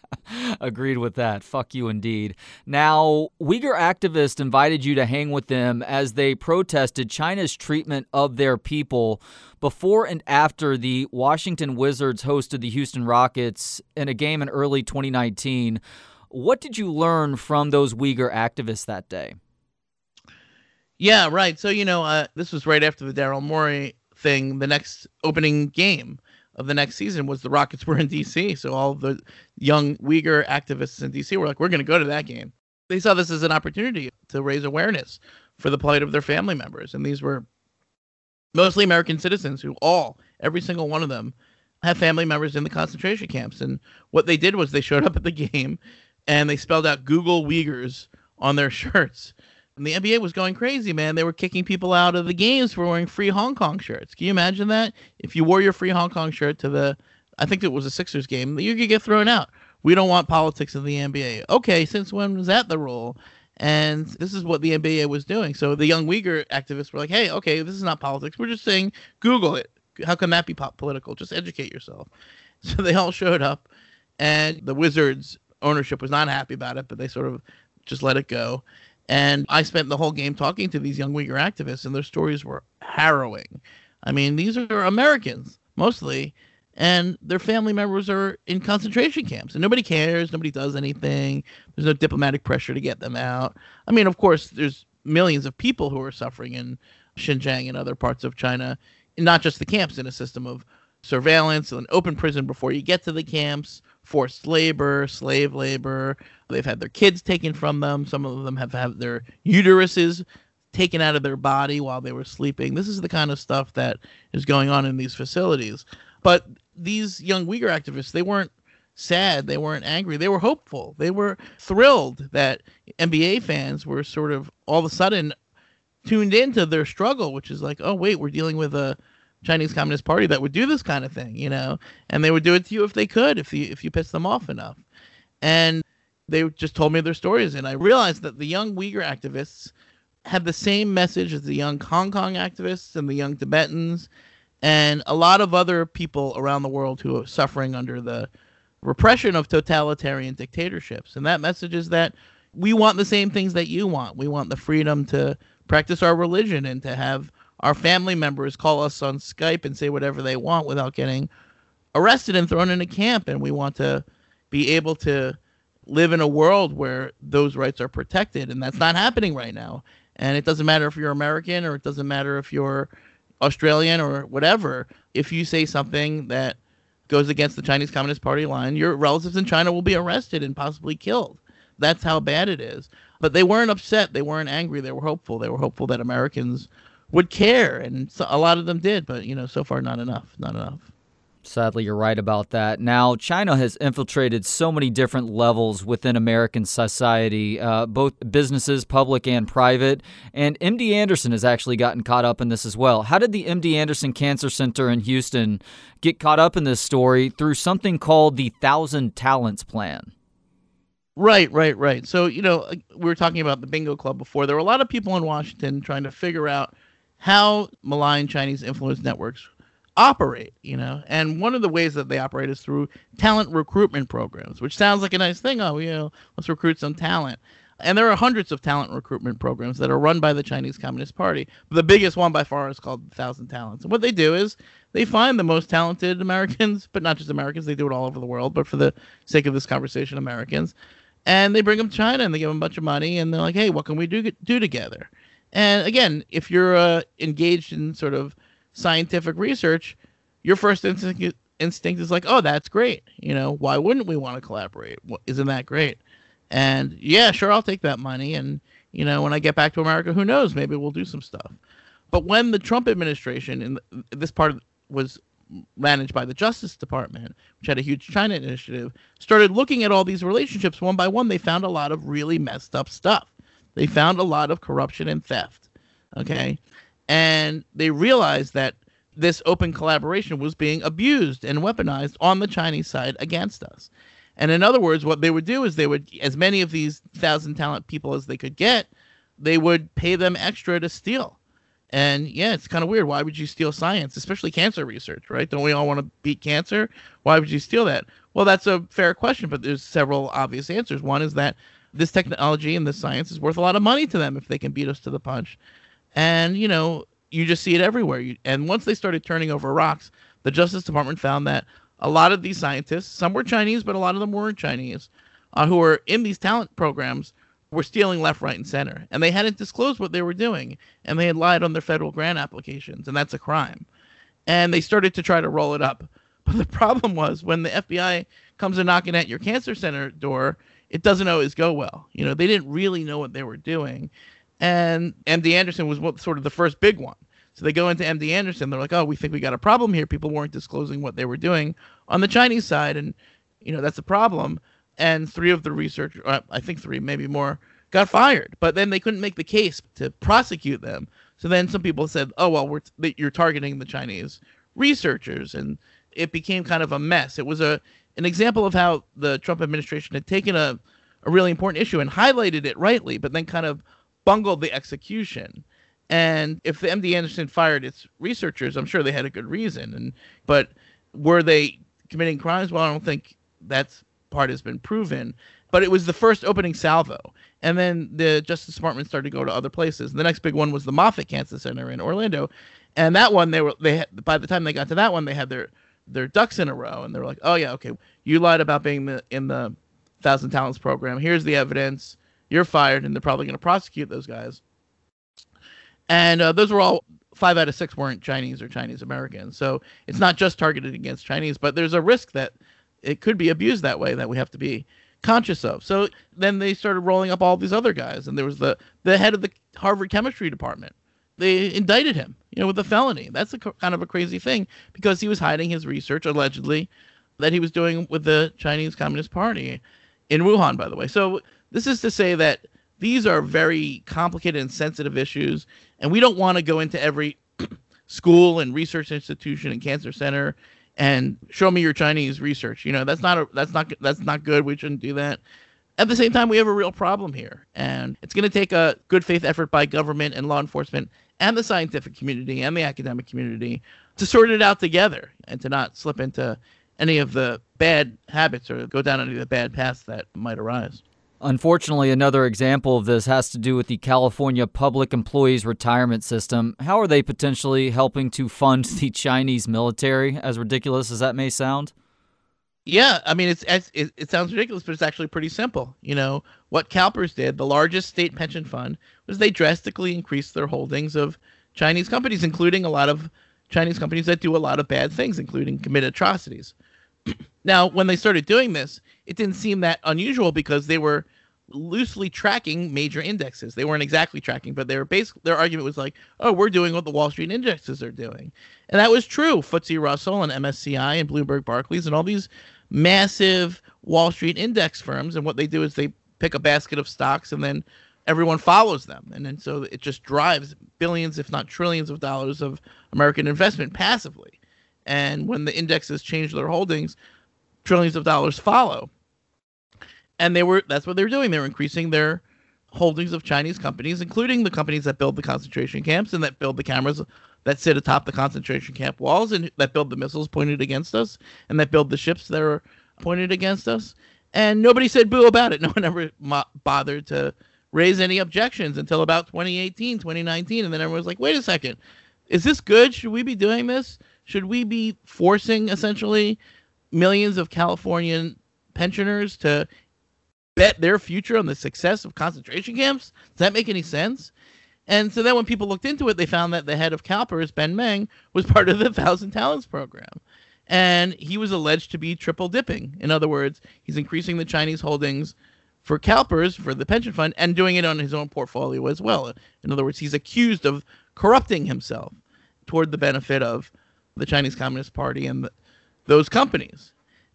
Agreed with that. Fuck you indeed. Now, Uyghur activists invited you to hang with them as they protested China's treatment of their people before and after the Washington Wizards hosted the Houston Rockets in a game in early 2019. What did you learn from those Uyghur activists that day? Yeah, right. So, you know, uh, this was right after the Daryl Morey thing, the next opening game of the next season was the Rockets were in DC. So all the young Uyghur activists in DC were like, we're going to go to that game. They saw this as an opportunity to raise awareness for the plight of their family members. And these were mostly American citizens who all, every single one of them, have family members in the concentration camps. And what they did was they showed up at the game and they spelled out Google Uyghurs on their shirts. And the NBA was going crazy, man. They were kicking people out of the games for wearing free Hong Kong shirts. Can you imagine that? If you wore your free Hong Kong shirt to the, I think it was a Sixers game, you could get thrown out. We don't want politics in the NBA. Okay, since when was that the rule? And this is what the NBA was doing. So the young Uyghur activists were like, hey, okay, this is not politics. We're just saying Google it. How can that be political? Just educate yourself. So they all showed up, and the Wizards ownership was not happy about it, but they sort of just let it go. And I spent the whole game talking to these young Uyghur activists, and their stories were harrowing. I mean, these are Americans mostly, and their family members are in concentration camps, and nobody cares. Nobody does anything. There's no diplomatic pressure to get them out. I mean, of course, there's millions of people who are suffering in Xinjiang and other parts of China, not just the camps, in a system of surveillance, and open prison before you get to the camps, forced labor, slave labor. They've had their kids taken from them. Some of them have had their uteruses taken out of their body while they were sleeping. This is the kind of stuff that is going on in these facilities. But these young Uyghur activists, they weren't sad, they weren't angry, they were hopeful. They were thrilled that NBA fans were sort of all of a sudden tuned into their struggle, which is like, oh wait, we're dealing with a Chinese Communist Party that would do this kind of thing, you know, and they would do it to you if they could, if you if you pissed them off enough. And they just told me their stories, and I realized that the young Uyghur activists had the same message as the young Hong Kong activists and the young Tibetans, and a lot of other people around the world who are suffering under the repression of totalitarian dictatorships. And that message is that we want the same things that you want. We want the freedom to practice our religion and to have our family members call us on Skype and say whatever they want without getting arrested and thrown in a camp. And we want to be able to live in a world where those rights are protected. And that's not happening right now. And it doesn't matter if you're American or it doesn't matter if you're Australian or whatever. If you say something that goes against the Chinese Communist Party line, your relatives in China will be arrested and possibly killed. That's how bad it is. But they weren't upset. They weren't angry. They were hopeful. They were hopeful that Americans would care, and so, a lot of them did. But you know, so far, not enough. Not enough. Sadly, you're right about that. Now, China has infiltrated so many different levels within American society, uh, both businesses, public and private. And MD Anderson has actually gotten caught up in this as well. How did the MD Anderson Cancer Center in Houston get caught up in this story through something called the Thousand Talents Plan? Right, right, right. So, you know, we were talking about the bingo club before. There were a lot of people in Washington trying to figure out how malign Chinese influence networks operate, you know. And one of the ways that they operate is through talent recruitment programs, which sounds like a nice thing. Oh, you know, let's recruit some talent. And there are hundreds of talent recruitment programs that are run by the Chinese Communist Party. The biggest one by far is called Thousand Talents. And what they do is they find the most talented Americans, but not just Americans, they do it all over the world, but for the sake of this conversation, Americans. And they bring them to China and they give them a bunch of money and they're like, hey, what can we do, do together? And again, if you're uh, engaged in sort of scientific research, your first instinct instinct is like, oh, that's great. You know, why wouldn't we want to collaborate? Isn't that great? And yeah, sure, I'll take that money. And you know, when I get back to America, who knows? Maybe we'll do some stuff. But when the Trump administration, and this part was managed by the Justice Department, which had a huge China initiative, started looking at all these relationships one by one, they found a lot of really messed up stuff. They found a lot of corruption and theft. Okay. And they realized that this open collaboration was being abused and weaponized on the Chinese side against us. And in other words, what they would do is they would, as many of these thousand talent people as they could get, they would pay them extra to steal. And yeah, it's kind of weird. Why would you steal science, especially cancer research, right? Don't we all want to beat cancer? Why would you steal that? Well, that's a fair question, but there's several obvious answers. One is that this technology and this science is worth a lot of money to them if they can beat us to the punch. And, you know, you just see it everywhere. You, and once they started turning over rocks, the Justice Department found that a lot of these scientists, some were Chinese, but a lot of them weren't Chinese, uh, who were in these talent programs, were stealing left, right, and center. And they hadn't disclosed what they were doing, and they had lied on their federal grant applications, and that's a crime. And they started to try to roll it up. But the problem was when the FBI comes knocking at your cancer center door, it doesn't always go well. You know, they didn't really know what they were doing. And MD Anderson was what, sort of the first big one. So they go into MD Anderson. They're like, oh, we think we got a problem here. People weren't disclosing what they were doing on the Chinese side. And, you know, that's a problem. And three of the researchers, uh, I think three, maybe more, got fired. But then they couldn't make the case to prosecute them. So then some people said, oh, well, we're, you're targeting the Chinese researchers. And it became kind of a mess. It was a an example of how the Trump administration had taken a, a really important issue and highlighted it rightly, but then kind of bungled the execution. And if the MD Anderson fired its researchers, I'm sure they had a good reason. And but were they committing crimes? Well, I don't think that part has been proven. But it was the first opening salvo, and then the Justice Department started to go to other places. The next big one was the Moffitt Cancer Center in Orlando, and that one they were they had, by the time they got to that one they had their their ducks in a row, and they're like, "Oh yeah, okay, you lied about being the, in the Thousand Talents program. Here's the evidence. You're fired." And they're probably going to prosecute those guys. And uh, those were all five out of six weren't Chinese or Chinese Americans. So it's not just targeted against Chinese, but there's a risk that it could be abused that way that we have to be conscious of. So then they started rolling up all these other guys, and there was the the head of the Harvard chemistry department they indicted him, you know, with a felony. That's a kind of a crazy thing because he was hiding his research allegedly that he was doing with the Chinese Communist Party in Wuhan, by the way. So this is to say that these are very complicated and sensitive issues, and we don't want to go into every school and research institution and cancer center and show me your Chinese research. You know, that's not a, that's not that's not good. We shouldn't do that. At the same time, we have a real problem here, and it's going to take a good faith effort by government and law enforcement and the scientific community and the academic community to sort it out together and to not slip into any of the bad habits or go down any of the bad paths that might arise. Unfortunately, another example of this has to do with the California Public Employees Retirement System. How are they potentially helping to fund the Chinese military, as ridiculous as that may sound? Yeah, I mean, it's, it's it, sounds ridiculous, but it's actually pretty simple. You know, what CalPERS did, the largest state pension fund, was they drastically increased their holdings of Chinese companies, including a lot of Chinese companies that do a lot of bad things, including commit atrocities. now, when they started doing this, it didn't seem that unusual because they were loosely tracking major indexes. They weren't exactly tracking, but they were basically their argument was like, "Oh, we're doing what the Wall Street indexes are doing," and that was true. FTSE Russell and MSCI and Bloomberg Barclays and all these massive Wall Street index firms, and what they do is they pick a basket of stocks and then everyone follows them, and then so it just drives billions, if not trillions, of dollars of American investment passively. And when the indexes change their holdings, trillions of dollars follow and they were that's what they were doing. They were increasing their holdings of Chinese companies, including the companies that build the concentration camps and that build the cameras that sit atop the concentration camp walls and that build the missiles pointed against us and that build the ships that are pointed against us. And nobody said boo about it. No one ever mo- bothered to raise any objections until about 2018, 2019. And then everyone was like, wait a second, is this good? Should we be doing this? Should we be forcing essentially millions of Californian pensioners to bet their future on the success of concentration camps? Does that make any sense? And so then when people looked into it, they found that the head of CalPERS, Ben Meng, was part of the Thousand Talents program. And he was alleged to be triple dipping. In other words, he's increasing the Chinese holdings for CalPERS, for the pension fund, and doing it on his own portfolio as well. In other words, he's accused of corrupting himself toward the benefit of the Chinese Communist Party and the, those companies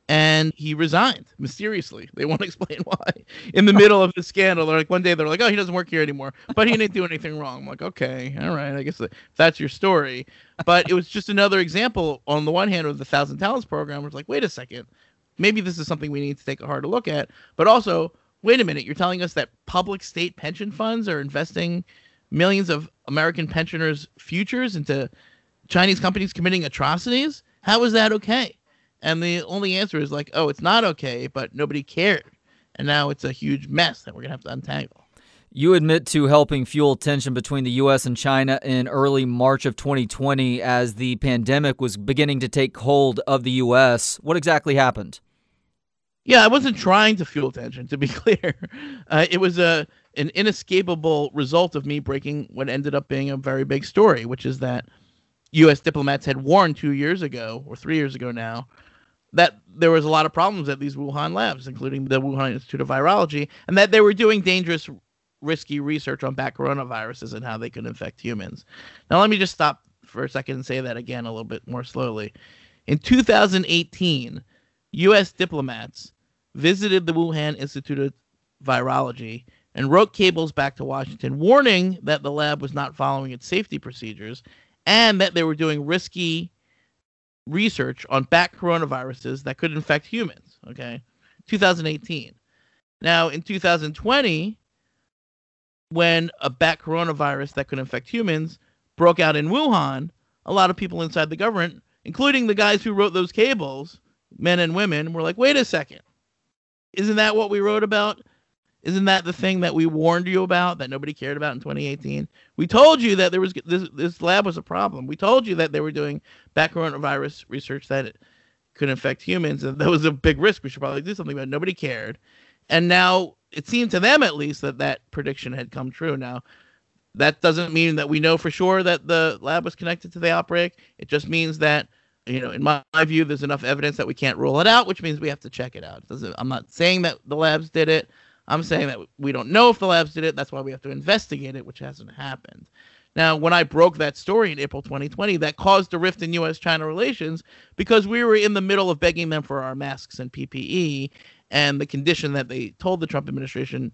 and he resigned mysteriously. They won't explain why. In the middle of the scandal, they're like one day they're like, "Oh, he doesn't work here anymore," but he didn't do anything wrong. I'm like, "Okay, all right, I guess that's your story." But it was just another example. On the one hand, of the Thousand Talents program, was like, "Wait a second, maybe this is something we need to take a harder look at." But also, wait a minute, you're telling us that public state pension funds are investing millions of American pensioners' futures into Chinese companies committing atrocities? How is that okay? And the only answer is like, oh, it's not okay, but nobody cared. And now it's a huge mess that we're going to have to untangle. You admit to helping fuel tension between the U.S. and China in early March of 2020 as the pandemic was beginning to take hold of the U.S. What exactly happened? Yeah, I wasn't trying to fuel tension, to be clear. Uh, it was a an inescapable result of me breaking what ended up being a very big story, which is that U.S. diplomats had warned two years ago, or three years ago now, that there was a lot of problems at these Wuhan labs, including the Wuhan Institute of Virology, and that they were doing dangerous, risky research on bat coronaviruses and how they could infect humans. Now, let me just stop for a second and say that again a little bit more slowly. In 2018, U.S. diplomats visited the Wuhan Institute of Virology and wrote cables back to Washington warning that the lab was not following its safety procedures and that they were doing risky research on bat coronaviruses that could infect humans. Okay, 2018. Now, in 2020, when a bat coronavirus that could infect humans broke out in Wuhan, a lot of people inside the government, including the guys who wrote those cables, men and women, were like, wait a second. Isn't that what we wrote about isn't that the thing that we warned you about that nobody cared about in 2018? We told you that there was this this lab was a problem. We told you that they were doing bat coronavirus research that it could infect humans, and that was a big risk. We should probably do something about. It. Nobody cared, and now it seemed to them at least that that prediction had come true. Now, that doesn't mean that we know for sure that the lab was connected to the outbreak. It just means that you know, in my, my, view, there's enough evidence that we can't rule it out, which means we have to check it out. It I'm not saying that the labs did it. I'm saying that we don't know if the labs did it. That's why we have to investigate it, which hasn't happened. Now, when I broke that story in April 2020, that caused a rift in U.S. China relations because we were in the middle of begging them for our masks and PPE. And the condition that they told the Trump administration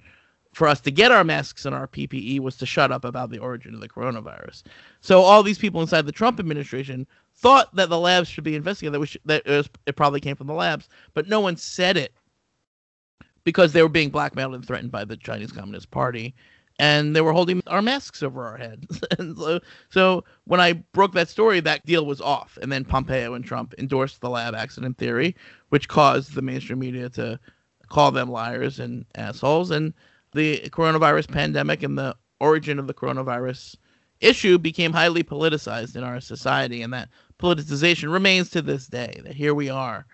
for us to get our masks and our PPE was to shut up about the origin of the coronavirus. So all these people inside the Trump administration thought that the labs should be investigated, that, we that it, was, it probably came from the labs, but no one said it because they were being blackmailed and threatened by the Chinese Communist Party, and they were holding our masks over our heads. and so, so when I broke that story, that deal was off, and then Pompeo and Trump endorsed the lab accident theory, which caused the mainstream media to call them liars and assholes. And the coronavirus pandemic and the origin of the coronavirus issue became highly politicized in our society, and that politicization remains to this day. That here we are,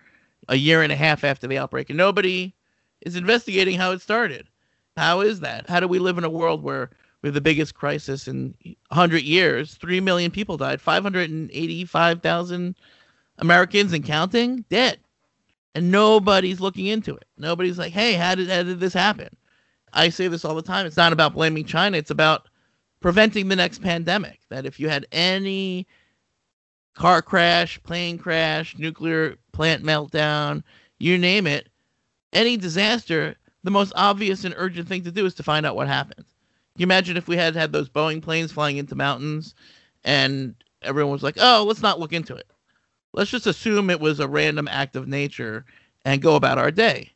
a year and a half after the outbreak, and nobody is investigating how it started. How is that? How do we live in a world where we have the biggest crisis in 100 years? Three million people died, 585,000 Americans and counting dead, and nobody's looking into it. Nobody's like, "Hey, how did how did this happen?" I say this all the time. It's not about blaming China. It's about preventing the next pandemic. That if you had any car crash, plane crash, nuclear plant meltdown, you name it, any disaster, the most obvious and urgent thing to do is to find out what happened. You imagine if we had had those Boeing planes flying into mountains and everyone was like, oh, let's not look into it. Let's just assume it was a random act of nature and go about our day.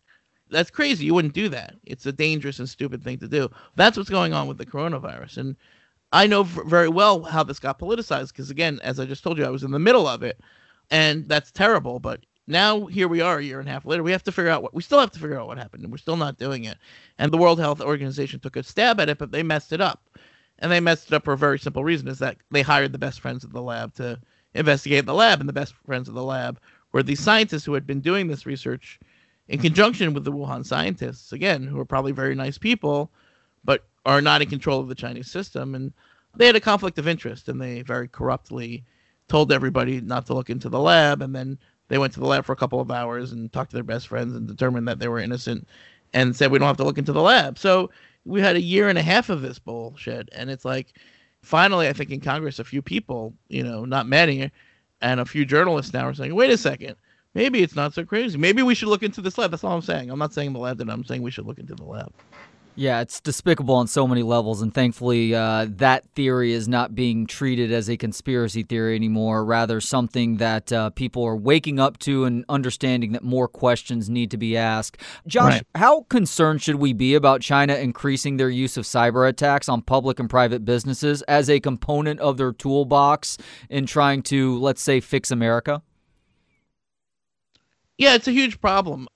That's crazy. You wouldn't do that. It's a dangerous and stupid thing to do. That's what's going on with the coronavirus. And I know very well how this got politicized because, again, as I just told you, I was in the middle of it. And that's terrible. But now here we are a year and a half later. We have to figure out what we still have to figure out what happened. And we're still not doing it. And the World Health Organization took a stab at it, but they messed it up. And they messed it up for a very simple reason is that they hired the best friends of the lab to investigate the lab. And the best friends of the lab were these scientists who had been doing this research in conjunction with the Wuhan scientists, again, who are probably very nice people, but are not in control of the Chinese system. And they had a conflict of interest, and they very corruptly told everybody not to look into the lab. And then they went to the lab for a couple of hours and talked to their best friends and determined that they were innocent and said, we don't have to look into the lab. So we had a year and a half of this bullshit. And it's like, finally, I think in Congress, a few people, you know, not many, and a few journalists now are saying, wait a second maybe it's not so crazy. Maybe we should look into this lab. That's all I'm saying. I'm not saying the lab did. I'm saying we should look into the lab. Yeah, it's despicable on so many levels, and thankfully, uh, that theory is not being treated as a conspiracy theory anymore. Rather, something that uh, people are waking up to and understanding that more questions need to be asked. Josh, right. how concerned should we be about China increasing their use of cyber attacks on public and private businesses as a component of their toolbox in trying to, let's say, fix America? Yeah, it's a huge problem.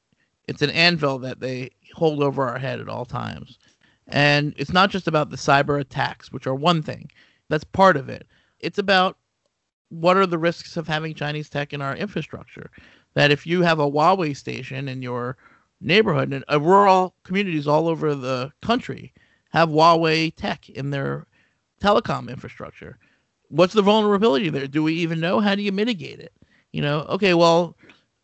It's an anvil that they hold over our head at all times. And it's not just about the cyber attacks, which are one thing. That's part of it. It's about what are the risks of having Chinese tech in our infrastructure? That if you have a Huawei station in your neighborhood and uh, rural communities all over the country have Huawei tech in their telecom infrastructure, what's the vulnerability there? Do we even know? How do you mitigate it? You know, okay, well,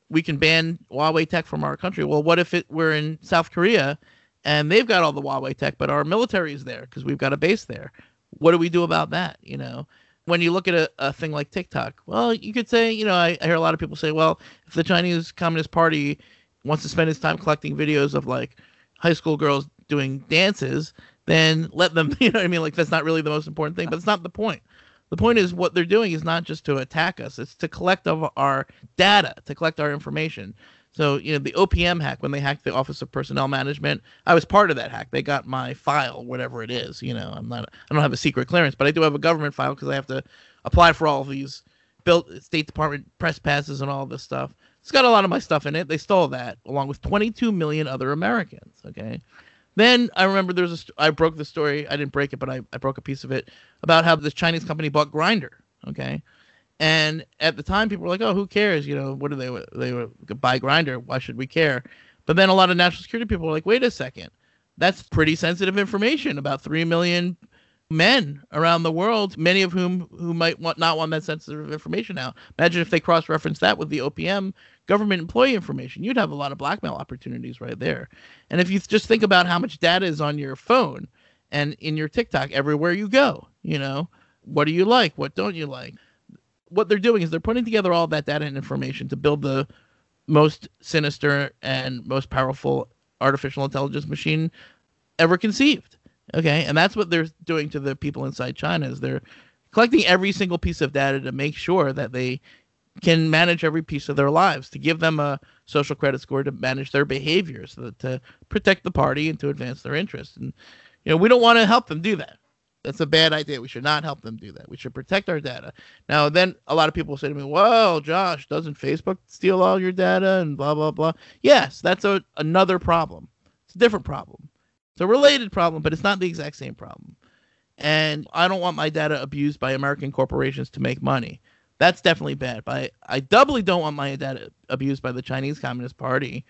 we can ban Huawei tech from our country. Well, what if it we're in South Korea and they've got all the Huawei tech, but our military is there because we've got a base there? What do we do about that? You know, when you look at a, a thing like TikTok, well, you could say, you know, I, I hear a lot of people say, well, if the Chinese Communist Party wants to spend its time collecting videos of like high school girls doing dances, then let them, you know I mean? Like, that's not really the most important thing, but it's not the point the point is what they're doing is not just to attack us it's to collect of our data to collect our information. So you know the opm hack when they hacked the office of personnel management i was part of that hack. They got my file whatever it is you know. I'm not i don't have a secret clearance but i do have a government file because i have to apply for all of these built state department press passes and all this stuff. It's got a lot of my stuff in it. They stole that along with 22 million other americans okay then I remember there's a I broke the story. I didn't break it, but I, I broke a piece of it about how this Chinese company bought Grindr. Okay, and at the time people were like, oh, who cares? You know, what do they they were buy Grindr? Why should we care? But then a lot of national security people were like, wait a second, that's pretty sensitive information about three million men around the world, many of whom who might want not want that sensitive information out. Imagine if they cross-reference that with the OPM government employee information. You'd have a lot of blackmail opportunities right there. And if you just think about how much data is on your phone and in your TikTok everywhere you go, you know, what do you like? What don't you like? What they're doing is they're putting together all that data and information to build the most sinister and most powerful artificial intelligence machine ever conceived. Okay, and that's what they're doing to the people inside China is they're collecting every single piece of data to make sure that they can manage every piece of their lives to give them a social credit score to manage their behaviors to, to protect the party and to advance their interests and you know we don't want to help them do that That's a bad idea. We should not help them do that. We should protect our data. Now, then a lot of people say to me, "Well, Josh, doesn't Facebook steal all your data and blah blah blah?" Yes, that's a another problem. It's a different problem. It's a related problem, but it's not the exact same problem. And I don't want my data abused by American corporations to make money. That's definitely bad. But I, I doubly don't want my data abused by the Chinese Communist Party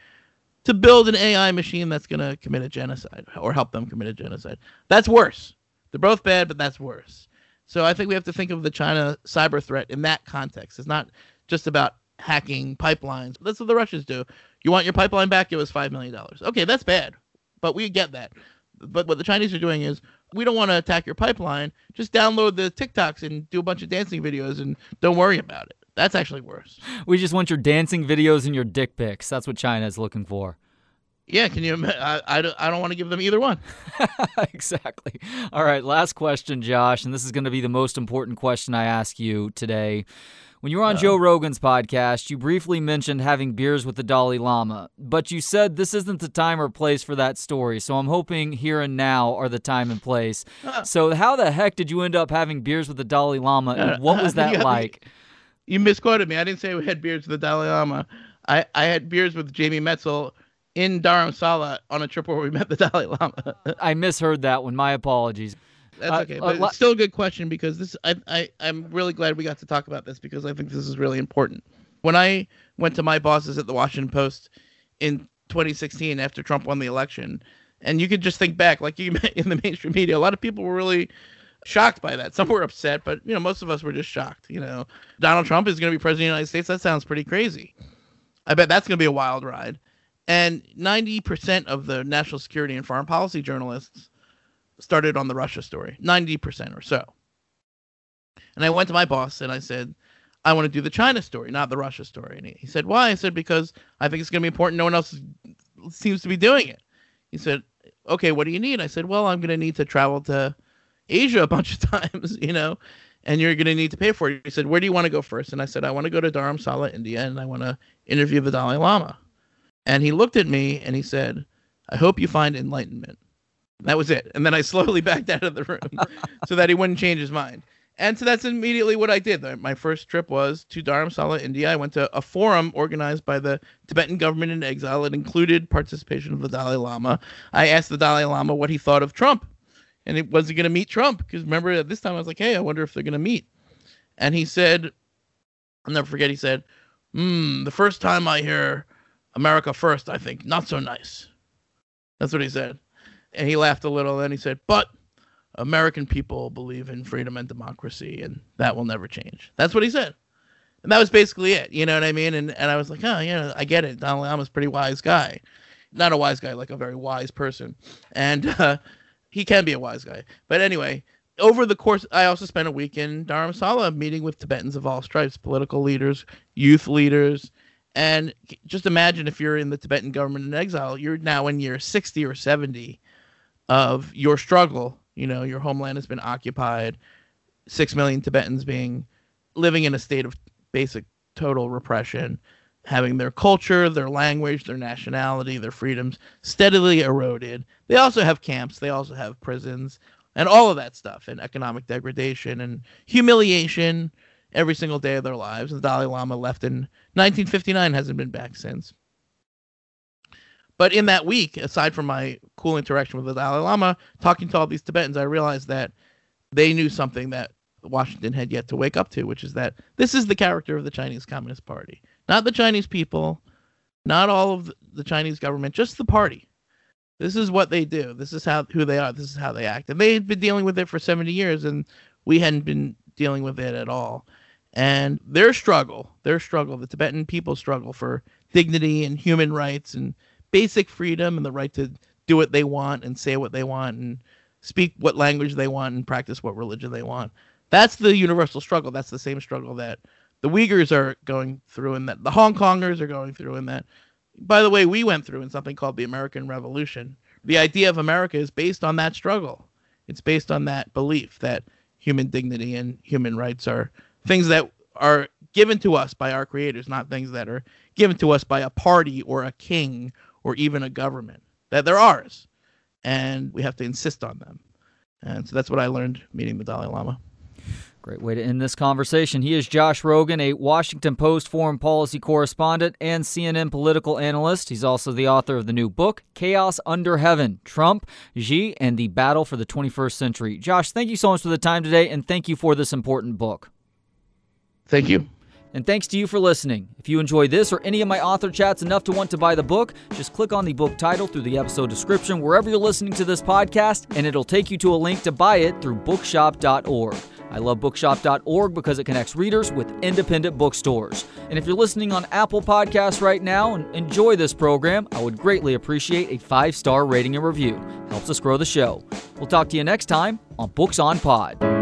to build an AI machine that's going to commit a genocide or help them commit a genocide. That's worse. They're both bad, but that's worse. So I think we have to think of the China cyber threat in that context. It's not just about hacking pipelines. That's what the Russians do. You want your pipeline back? It was $5 million. Okay, that's bad, but we get that. But what the Chinese are doing is we don't want to attack your pipeline. Just download the TikToks and do a bunch of dancing videos and don't worry about it. That's actually worse. We just want your dancing videos and your dick pics. That's what China is looking for. Yeah, can you? I, I, don't, I don't want to give them either one. exactly. All right, last question, Josh, and this is going to be the most important question I ask you today. When you were on uh, Joe Rogan's podcast, you briefly mentioned having beers with the Dalai Lama, but you said this isn't the time or place for that story. So I'm hoping here and now are the time and place. Uh, so how the heck did you end up having beers with the Dalai Lama, and what was that like? You misquoted me. I didn't say we had beers with the Dalai Lama. I, I had beers with Jamie Metzl in Dharamsala on a trip where we met the Dalai Lama. I misheard that one. My apologies. That's uh, okay, but it's still a good question because this I, I I'm really glad we got to talk about this because I think this is really important. When I went to my bosses at the Washington Post in 2016 after Trump won the election, and you could just think back, like you in the mainstream media, a lot of people were really shocked by that. Some were upset, but you know, most of us were just shocked. You know, Donald Trump is going to be president of the United States. That sounds pretty crazy. I bet that's going to be a wild ride. And 90% of the national security and foreign policy journalists started on the Russia story, 90% or so. And I went to my boss and I said, I want to do the China story, not the Russia story. And he said, Why? I said, Because I think it's going to be important. No one else seems to be doing it. He said, Okay, what do you need? I said, Well, I'm going to need to travel to Asia a bunch of times, you know, and you're going to need to pay for it. He said, Where do you want to go first? And I said, I want to go to Dharamsala, India, and I want to interview the Dalai Lama. And he looked at me and he said, I hope you find enlightenment. That was it. And then I slowly backed out of the room so that he wouldn't change his mind. And so that's immediately what I did. My first trip was to Dharamsala, India. I went to a forum organized by the Tibetan government in exile. It included participation of the Dalai Lama. I asked the Dalai Lama what he thought of Trump. And it was he going to meet Trump? Because remember, at this time, I was like, hey, I wonder if they're going to meet. And he said, I'll never forget, he said, hmm, the first time I hear America first, I think, not so nice. That's what he said. And he laughed a little. And he said, "But American people believe in freedom and democracy, and that will never change." That's what he said. And that was basically it. You know what I mean? And and I was like, oh, yeah, I get it. Donald is a pretty wise guy, not a wise guy, like a very wise person, and uh, he can be a wise guy. But anyway, over the course, I also spent a week in Dharamsala meeting with Tibetans of all stripes, political leaders, youth leaders, and just imagine if you're in the Tibetan government in exile, you're now in year 60 or 70 of your struggle. You know, your homeland has been occupied, 6 million Tibetans being living in a state of basic total repression, having their culture, their language, their nationality, their freedoms steadily eroded. They also have camps, they also have prisons, and all of that stuff, and economic degradation and humiliation every single day of their lives. And the Dalai Lama left in 1959, hasn't been back since. But in that week, aside from my cool interaction with the Dalai Lama, talking to all these Tibetans, I realized that they knew something that Washington had yet to wake up to, which is that this is the character of the Chinese Communist Party. Not the Chinese people, not all of the Chinese government, just the party. This is what they do. This is how who they are. This is how they act. And they had been dealing with it for 70 years, and we hadn't been dealing with it at all. And their struggle, their struggle, the Tibetan people struggle for dignity and human rights and basic freedom and the right to do what they want and say what they want and speak what language they want and practice what religion they want. That's the universal struggle. That's the same struggle that the Uyghurs are going through and that the Hong Kongers are going through and that by the way we went through in something called the American Revolution. The idea of America is based on that struggle. It's based on that belief that human dignity and human rights are things that are given to us by our creators, not things that are given to us by a party or a king or even a government. That they're ours, and we have to insist on them. And so that's what I learned meeting the Dalai Lama. Great way to end this conversation. He is Josh Rogin, a Washington Post foreign policy correspondent and CNN political analyst. He's also the author of the new book, Chaos Under Heaven Trump, Xi, and the Battle for the 21st Century. Josh, thank you so much for the time today, and thank you for this important book. Thank you. And thanks to you for listening. If you enjoy this or any of my author chats enough to want to buy the book, just click on the book title through the episode description wherever you're listening to this podcast, and it'll take you to a link to buy it through bookshop.org. I love bookshop.org because it connects readers with independent bookstores. And if you're listening on Apple Podcasts right now and enjoy this program, I would greatly appreciate a five star rating and review. Helps us grow the show. We'll talk to you next time on Books on Pod.